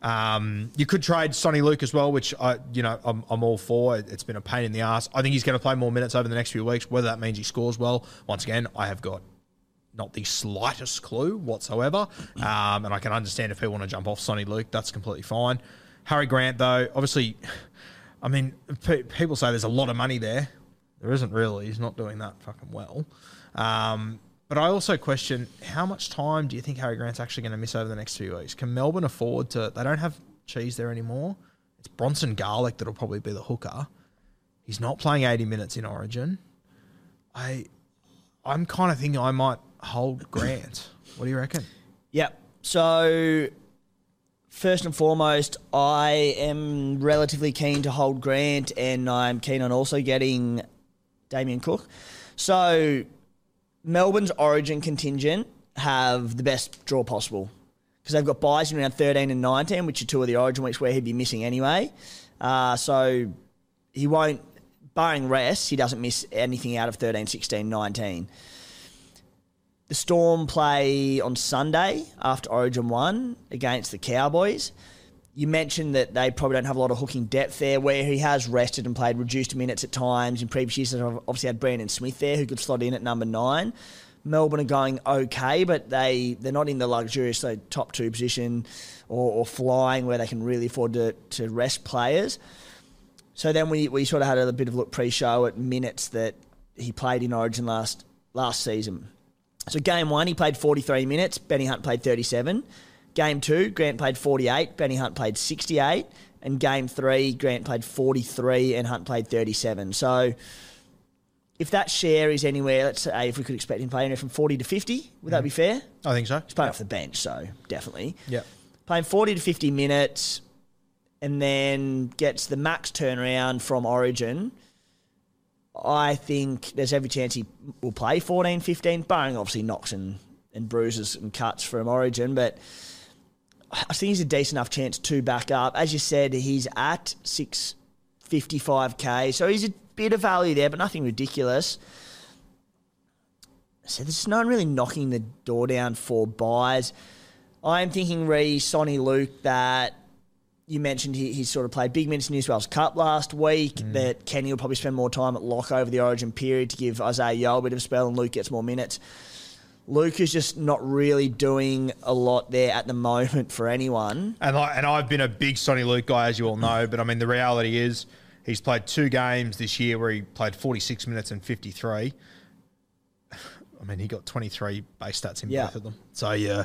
Um, you could trade Soni Luke as well, which I, you know, I'm, I'm all for. It's been a pain in the ass. I think he's going to play more minutes over the next few weeks. Whether that means he scores well, once again, I have got not the slightest clue whatsoever. Um, and I can understand if people want to jump off Soni Luke, that's completely fine. Harry Grant, though, obviously, I mean, pe- people say there's a lot of money there. There isn't really. He's not doing that fucking well. Um, but I also question how much time do you think Harry Grant's actually going to miss over the next few weeks? Can Melbourne afford to? They don't have cheese there anymore. It's Bronson Garlick that'll probably be the hooker. He's not playing 80 minutes in Origin. I, I'm kind of thinking I might hold Grant. What do you reckon? Yep. So, first and foremost, I am relatively keen to hold Grant, and I'm keen on also getting Damien Cook. So, Melbourne's Origin contingent have the best draw possible because they've got byes in around 13 and 19, which are two of the Origin weeks where he'd be missing anyway. Uh, so, he won't, barring rest, he doesn't miss anything out of 13, 16, 19. The Storm play on Sunday after Origin 1 against the Cowboys. You mentioned that they probably don't have a lot of hooking depth there, where he has rested and played reduced minutes at times. In previous years, they've obviously had Brandon Smith there, who could slot in at number nine. Melbourne are going okay, but they, they're not in the luxurious so, top two position or, or flying where they can really afford to, to rest players. So then we, we sort of had a bit of a look pre-show at minutes that he played in Origin last last season. So game one, he played 43 minutes. Benny Hunt played 37. Game two, Grant played 48. Benny Hunt played 68. And game three, Grant played 43 and Hunt played 37. So if that share is anywhere, let's say if we could expect him playing anywhere from 40 to 50, would that be mm-hmm. fair? I think so. He's playing off the bench, so definitely. Yeah. Playing 40 to 50 minutes and then gets the max turnaround from Origin. I think there's every chance he will play 14, 15, barring obviously knocks and, and bruises and cuts from Origin. But I think he's a decent enough chance to back up. As you said, he's at 655k, so he's a bit of value there, but nothing ridiculous. So there's no one really knocking the door down for buys. I'm thinking re Soni Luke that you mentioned he, he sort of played big minutes in New South Wales Cup last week. Mm. That Kenny will probably spend more time at lock over the Origin period to give Isaah Yeo a bit of a spell, and Luke gets more minutes. Luke is just not really doing a lot there at the moment for anyone. And I, and I've been a big Soni Luke guy, as you all know. But I mean, the reality is, he's played two games this year where he played 46 minutes and 53. I mean, he got 23 base stats in Yeah. both of them. So yeah,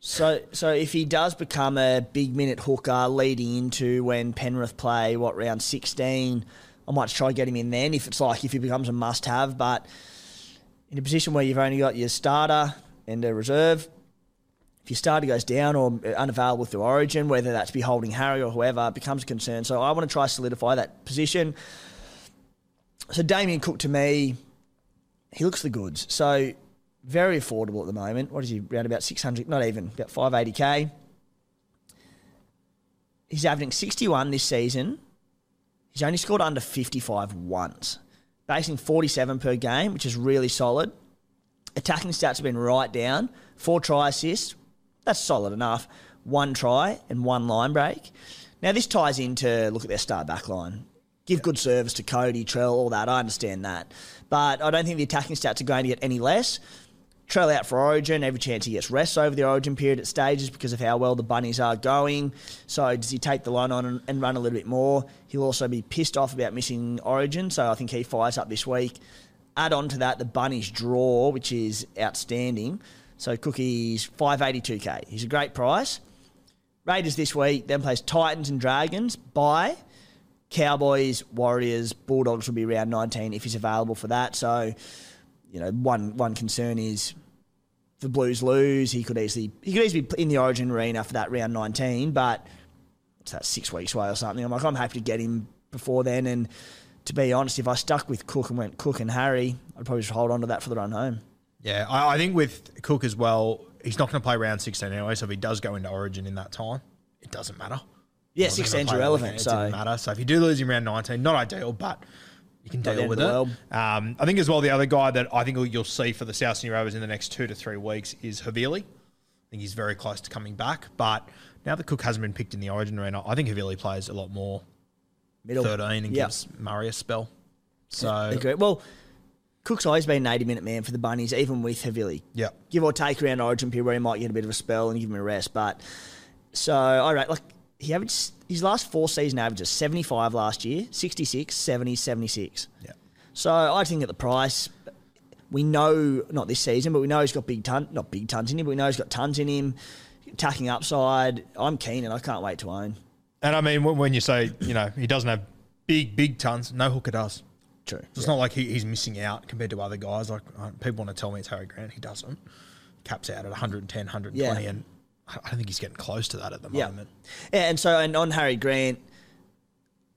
So, so if he does become a big minute hooker leading into when Penrith play, what round sixteen, I might try to get him in then if it's like if he becomes a must-have. But in a position where you've only got your starter and a reserve, if your starter goes down or unavailable through Origin, whether that's be holding Harry or whoever, it becomes a concern. So I want to try solidify that position. So Damien Cook to me, he looks the goods. So very affordable at the moment. What is he? Around about 600, not even, about 580k. He's averaging 61 this season. He's only scored under 55 once. Basing 47 per game, which is really solid. Attacking stats have been right down. Four try assists, that's solid enough. One try and one line break. Now, this ties into look at their star back line. Give good service to Cody, Trell, all that. I understand that. But I don't think the attacking stats are going to get any less. Trell out for Origin. Every chance he gets rest over the Origin period at stages because of how well the Bunnies are going. So does he take the line on and, and run a little bit more? He'll also be pissed off about missing Origin. So I think he fires up this week. Add on to that the Bunnies draw, which is outstanding. So Cookie's 582k. He's a great price. Raiders this week, then plays Titans and Dragons. Bye. Cowboys, Warriors, Bulldogs will be around 19 if he's available for that. So, you know, one one concern is the Blues lose, he could easily he could easily be in the Origin arena for that round 19, but it's that six weeks away or something. I'm like, I'm happy to get him before then. And to be honest, if I stuck with Cook and went Cook and Harry, I'd probably just hold on to that for the run home. Yeah, I, I think with Cook as well, he's not going to play round 16 anyway. So if he does go into Origin in that time, it doesn't matter. Yeah, He wasn't six gonna ends play irrelevant. It So doesn't matter. So if you do lose him round 19, not ideal, but you can deal with it. Um, I think as well the other guy that I think you'll see for the South Sydney Rovers in the next two to three weeks is Havili. I think he's very close to coming back, but now that Cook hasn't been picked in the Origin arena, I think Havili plays a lot more middle 13 and Yeah. gives Murray a spell. So Agree. Well, Cook's always been an 80 minute man for the Bunnies, even with Havili. yeah, Give or take around Origin period where he might get a bit of a spell and give him a rest. But so, all right, like he averaged his last four season averages 75 last year, 66, 70, 76. yeah. So I think at the price, we know, not this season, but we know he's got big ton, not big tons in him, but we know he's got tons in him, attacking upside. I'm keen and I can't wait to own. And I mean, when, you say you know he doesn't have big big tons, no hooker does. True. So it's not like he, he's missing out compared to other guys. Like uh, people want to tell me it's Harry Grant, he doesn't. Caps out at 110, 120, Yeah. and I don't think he's getting close to that at the Yeah. moment. Yeah, and so and on Harry Grant,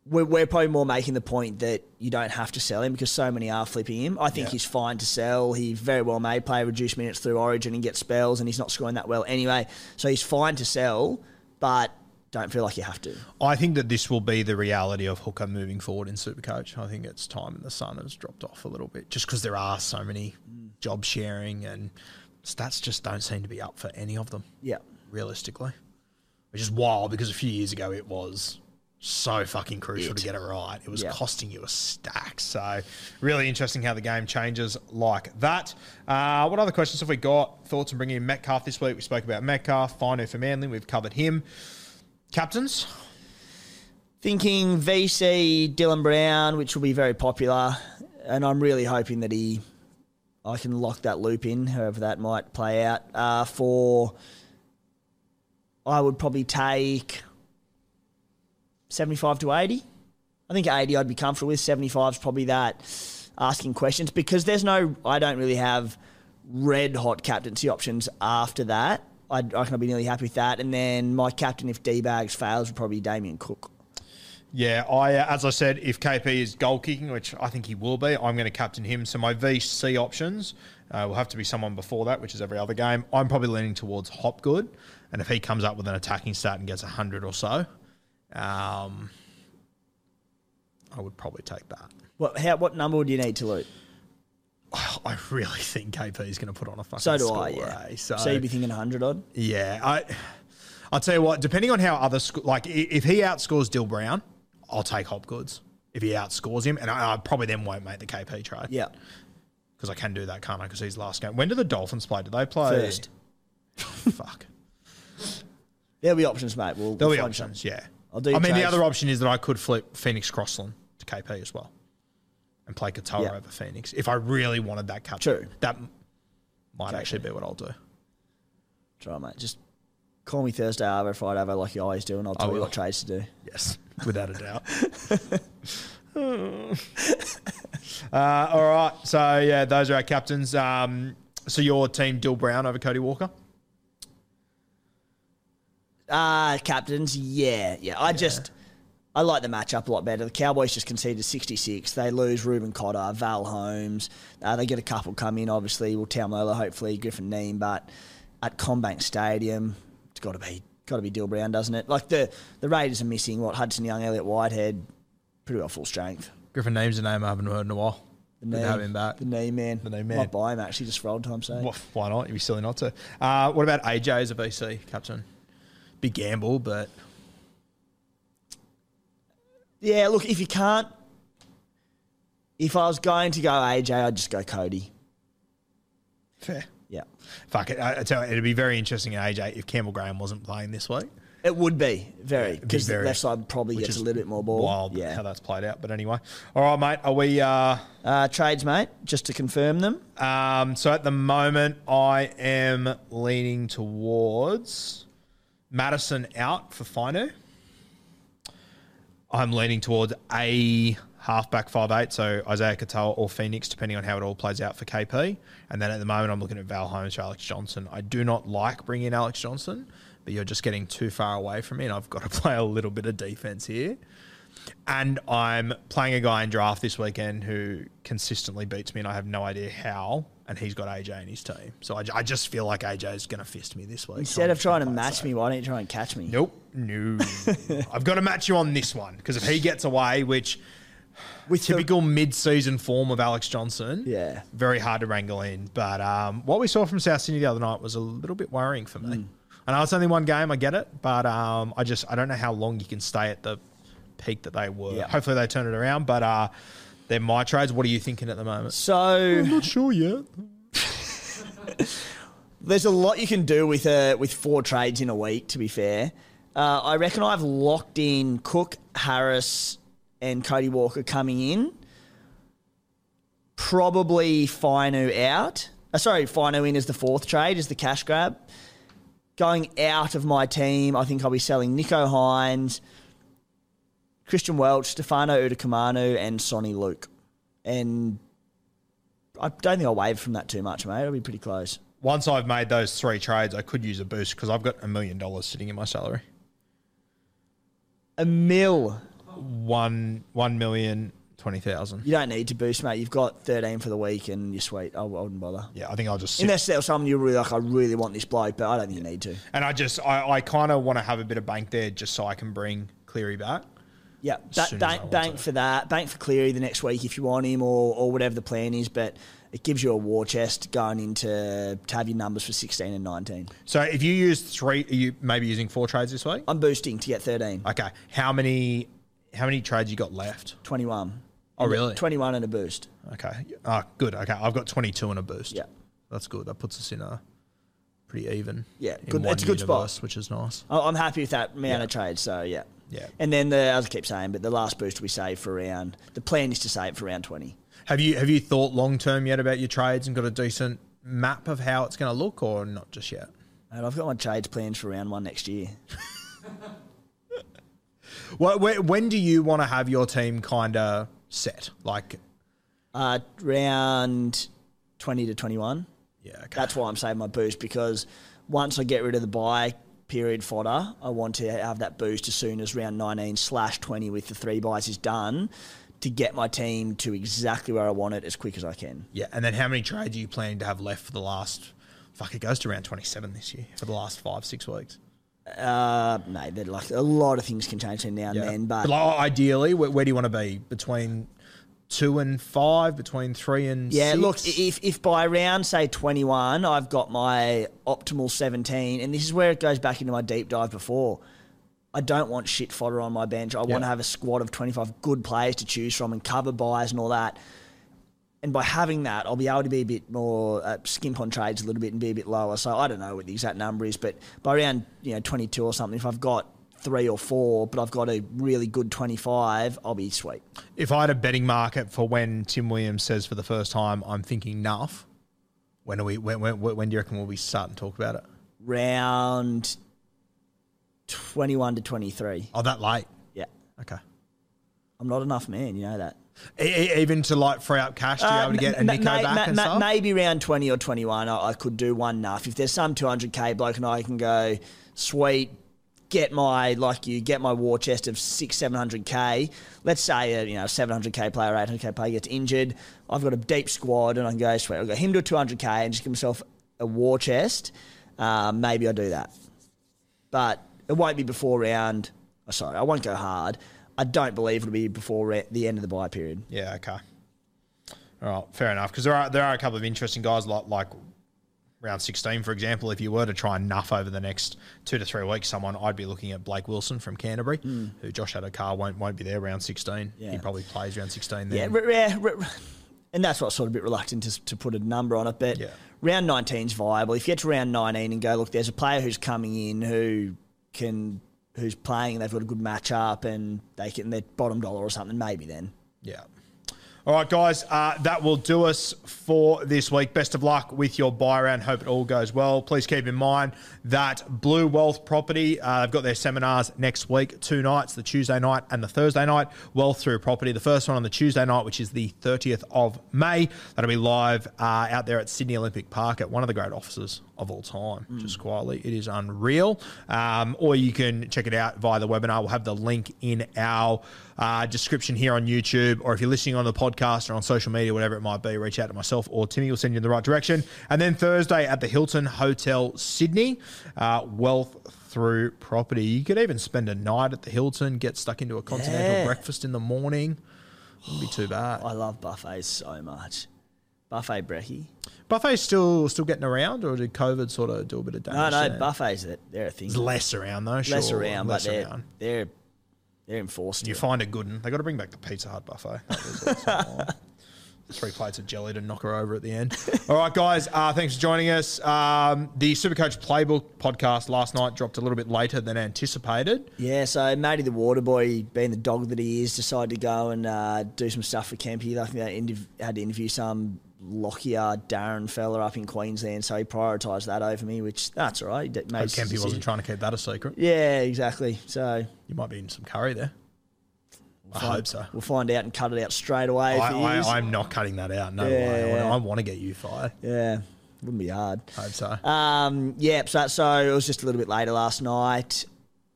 we're, we're probably more making the point that you don't have to sell him because so many are flipping him. I think Yeah. he's fine to sell. He very well may play reduced minutes through Origin and get spells, and he's not scoring that well anyway. So he's fine to sell, but don't feel like you have to. I think that this will be the reality of hooker moving forward in Supercoach. I think it's time and the sun has dropped off a little bit just because there are so many mm. job sharing and stats just don't seem to be up for any of them. Yeah. Realistically, which is wild because a few years ago it was so fucking crucial It. to get it right. It was Yeah. costing you a stack. So really interesting how the game changes like that. Uh, what other questions have we got? Thoughts on bringing in Metcalf this week? We spoke about Metcalf, Fainu for Manly. We've covered him. Captains, Thinking VC Dylan Brown, which will be very popular, and I'm really hoping that he, I can lock that loop in, however that might play out. Uh, for, I would probably take 75 to 80. I think 80 I'd be comfortable with. 75 is probably that asking questions because there's no, I don't really have red hot captaincy options after that. I reckon I'd be nearly happy with that. And then my captain, if D bags fails, would probably be Damien Cook. Yeah, I uh, as I said, if KP is goal kicking, which I think he will be, I'm going to captain him. So my VC options uh, will have to be someone before that, which is every other game. I'm probably leaning towards Hopgood, and if he comes up with an attacking stat and gets hundred or so, um, I would probably take that. What, how, what number would you need to loot? I really think KP is going to put on a fucking So do score, I, yeah. eh? So, So you'd be thinking 100 odd? yeah, I. I'll tell you what. Depending on how other sc- like i- if he outscores Dill Brown, I'll take Hopgoods. If he outscores him, and I, I probably then won't make the KP trade. Yeah. because I can do that, can't I? Because he's last game. When do the Dolphins play? Do they play First. Fuck. There'll be options, mate. We'll, There'll we'll be find options. something. Yeah. I'll do I mean, the trades. other option is that I could flip Phoenix Crossland to KP as well, and play Katoa Yeah. over Phoenix if I really wanted that captain. True. That might actually be what I'll do. Try, mate. Just call me Thursday over, Friday over, like you always do, and I'll tell you will. what trades to do. Yes, without a doubt. uh, all right. So yeah, those are our captains. Um, so your team, Dill Brown over Cody Walker. Uh, captains, yeah, yeah. I just, I like the matchup a lot better. The Cowboys just conceded 66. They lose Reuben Cotter, Val Holmes. Uh, they get a couple come in, obviously. Well, Taumola, hopefully, Griffin Neame, but at CommBank Stadium, it's got to be got to be Dill Brown, doesn't it? Like the the Raiders are missing what Hudson Young, Elliott Whitehead, pretty well full strength. Griffin Neame's a name I haven't heard in a while. The to have him back. The knee man. The knee man. Might buy him actually just for old time's sake. Well, why not? You'd be silly not to. Uh, what about AJ as a VC captain? Big gamble, but Yeah, look, if you can't, if I was going to go AJ, I'd just go Cody. fair. Yeah, Fuck it. I, I tell you, it'd be very interesting in AJ if Campbell Graham wasn't playing this week. it would be very be because the left side probably gets a little bit more ball. Wild yeah. how that's played out. But anyway. All right, mate. Are we. Uh, Uh, trades, mate, just to confirm them. Um, so at the moment, I am leaning towards Matterson out for Fainu. I'm leaning towards a halfback five eight, so Isaiya Katoa or Phoenix, depending on how it all plays out for KP. And then at the moment, I'm looking at Val Holmes Alex Johnson. I do not like bringing in Alex Johnson, but you're just getting too far away from me, and I've got to play a little bit of defense here. And I'm playing a guy in draft this weekend who consistently beats me, and I have no idea how. And he's got AJ in his team, so I, I just feel like AJ is going to fist me this week. Instead of trying to match me, why don't you try and catch me? Nope, no. I've got to match you on this one because if he gets away, which With the- typical mid-season form of Alex Johnson, Yeah. very hard to wrangle in. But um, what we saw from South Sydney the other night was a little bit worrying for me. I know it's only one game, I get it, but um, I just I don't know how long you can stay at the peak that they were. Yeah. Hopefully they turn it around, but uh, they're my trades. What are you thinking at the moment? So I'm Not sure yet. there's a lot you can do with uh, with four trades in a week. To be fair, uh, I reckon I've locked in Cook, Harris, and Cody Walker coming in. Probably Fainu out. Uh, sorry, Fainu in is the fourth trade, is the cash grab. Going out of my team, I think I'll be selling Nicho Hynes, Christian Welch, Stefano Utoikamanu, and Soni Luke. And I don't think I'll wave from that too much, mate. It'll be pretty close. Once I've made those three trades, I could use a boost because I've got a million dollars sitting in my salary. A mil. One one million twenty thousand. You don't need to boost, mate. You've got 13 for the week and you're sweet. I, I wouldn't bother. Yeah, I think I'll just sit Unless there's something you're really like, I really want this bloke, but I don't think you need to. And I just, I, I kind of want to have a bit of bank there just so I can bring Cleary back. Yeah, ba- soon as I bank, bank for that. Bank for Cleary the next week if you want him or, or whatever the plan is. But it gives you a war chest going into to have your numbers for 16 and 19. So if you use three, are you maybe using four trades this week? I'm boosting to get 13. Okay. How many, how many trades you got left? 21. Oh, really? 21 and a boost. Okay. Ah, good. Okay. I've got 22 and a boost. Yeah. That's good. That puts us in a pretty even. Yeah, good- it's a good spot. Which is nice. I'm happy with that amount Yeah. of trades. So, yeah. Yeah. And then the, as I keep saying, but the last boost we save for round, the plan is to save for round 20. Have you, have you thought long term yet about your trades and got a decent map of how it's going to look or not just yet? And I've got my trades plans for round one next year. Well, wh- when do you want to have your team kind of set? Like, Uh, round 20 to 21. yeah, okay. That's why I'm saving my boost because once I get rid of the bye period fodder, I want to have that boost as soon as round 19 slash 20 with the three byes is done to get my team to exactly where I want it as quick as I can. Yeah, and then how many trades are you planning to have left for the last? Fuck, it goes to around twenty-seven this year for the last five, six weeks. Uh, no, they're like a lot of things can change between now and then, but like, ideally, where, where do you want to be between two and five, between three and Yeah, six? look, if if by round say twenty one, I've got my optimal seventeen, and this is where it goes back into my deep dive before. I don't want shit fodder on my bench. I want to have a squad of twenty five good players to choose from and cover byes and all that. And by having that, I'll be able to be a bit more uh, skimp on trades a little bit and be a bit lower. So I don't know what the exact number is, but by around you know twenty two or something, if I've got three or four, but I've got a really good twenty five, I'll be sweet. if I had a betting market for when Tim Williams says for the first time, "I'm thinking enough," when are we? When, when, when do you reckon we'll be starting to talk about it? Round twenty one to twenty three. Oh, that late? Yeah. Okay. I'm not enough man, you know that. E- even to like free up cash to be able to get a Uh, ma- Nicho ma- back ma- and stuff. Maybe round 20 or 21, I, I could do one enough. If there's some 200k bloke and I can go, sweet, get my, like you, get my war chest of six, 700k. Let's say a you know 700k player, 800k player gets injured. I've got a deep squad and I can go, sweet, I'll go him to a 200k and just give myself a war chest. Uh, maybe I'll do that. But it won't be before round, oh, sorry, I won't go hard. I don't believe it'll be before re- the end of the bye period. Yeah, okay. All right, fair enough. Because there are there are a couple of interesting guys like like round sixteen, for example. If you were to try and nuff over the next two to three weeks, someone I'd be looking at Blake Wilson from Canterbury, hmm. who Josh Addo-Carr won't won't be there round sixteen. Yeah. He probably plays round sixteen. Yeah, Then. r- yeah, r- r- and that's what's sort of a bit reluctant to, to put a number on it. But Yeah. round 19 is viable. If you get to round 19 and go, look, there's a player who's coming in who can, who's playing, and they've got a good matchup, and they can they're bottom dollar or something, maybe then. Yeah. All right, guys, uh, that will do us for this week. Best of luck with your bye round. Hope it all goes well. Please keep in mind that Blue Wealth Property, uh, they've got their seminars next week, two nights, the Tuesday night and the Thursday night. Wealth through property. The first one on the Tuesday night, which is the 30th of May. That'll be live uh, out there at Sydney Olympic Park at one of the great offices of all time, just quietly. It is unreal. Um, or you can check it out via the webinar. We'll have the link in our uh, description here on YouTube, or if you're listening on the podcast or on social media, whatever it might be, reach out to myself or Timmy. We'll send you in the right direction. And then Thursday at the Hilton Hotel Sydney, uh, Wealth Through Property. You could even spend a night at the Hilton, get stuck into a continental Yeah. breakfast in the morning. Wouldn't be too bad. I love buffets so much. Buffet brekkie. Buffet's still still getting around, or did COVID sort of do a bit of damage? No, no, there? buffets, they're, they're a thing. There's less around though. Less around, less but they're, around. they're, they're enforced. You here. find a good one. They got to bring back the Pizza Hut buffet. That was Three plates of jelly to knock her over at the end. All right, guys. Uh, thanks for joining us. Um, the Supercoach Playbook podcast last night dropped a little bit later than anticipated. Yeah, so Matty the water boy, being the dog that he is, decided to go and uh, do some stuff for Kempy. I think they interv- had to interview some Lockyer Darren fella up in Queensland, so he prioritised that over me, which that's all right. D- made Kempy wasn't trying to keep that a secret. Yeah, exactly. So You might be in some curry there. I find- hope so. We'll find out and cut it out straight away. I, if he is. I, I'm not cutting that out. No Yeah, way. I I want to get you fired. yeah, wouldn't be hard. Hope so. Um, yeah, so, so it was just a little bit later last night.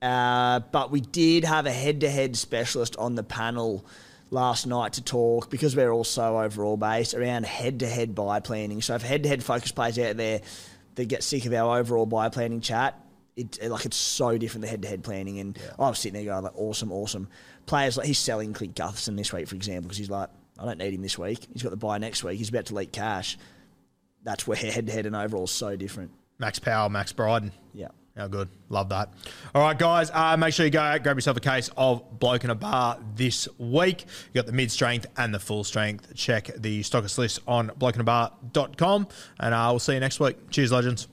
Uh, but we did have a head to head specialist on the panel last night to talk because we're also overall based around head to head bye planning. So if head to head focus players out there that get sick of our overall bye planning chat, it, like it's so different the head to head planning. And I was sitting there going like, awesome, awesome. Players like he's selling Clint Gutherson this week, for example, because he's like, I don't need him this week. He's got the bye next week. He's about to leak cash. That's where head to head and overall is so different. Max Powell, Max Bryden. Yeah. How good. Love that. All right, guys, uh, make sure you go grab yourself a case of Bloke in a Bar this week. you got the mid strength and the full strength. Check the stockist list on blokeinabar.com, and uh, we'll see you next week. Cheers, legends.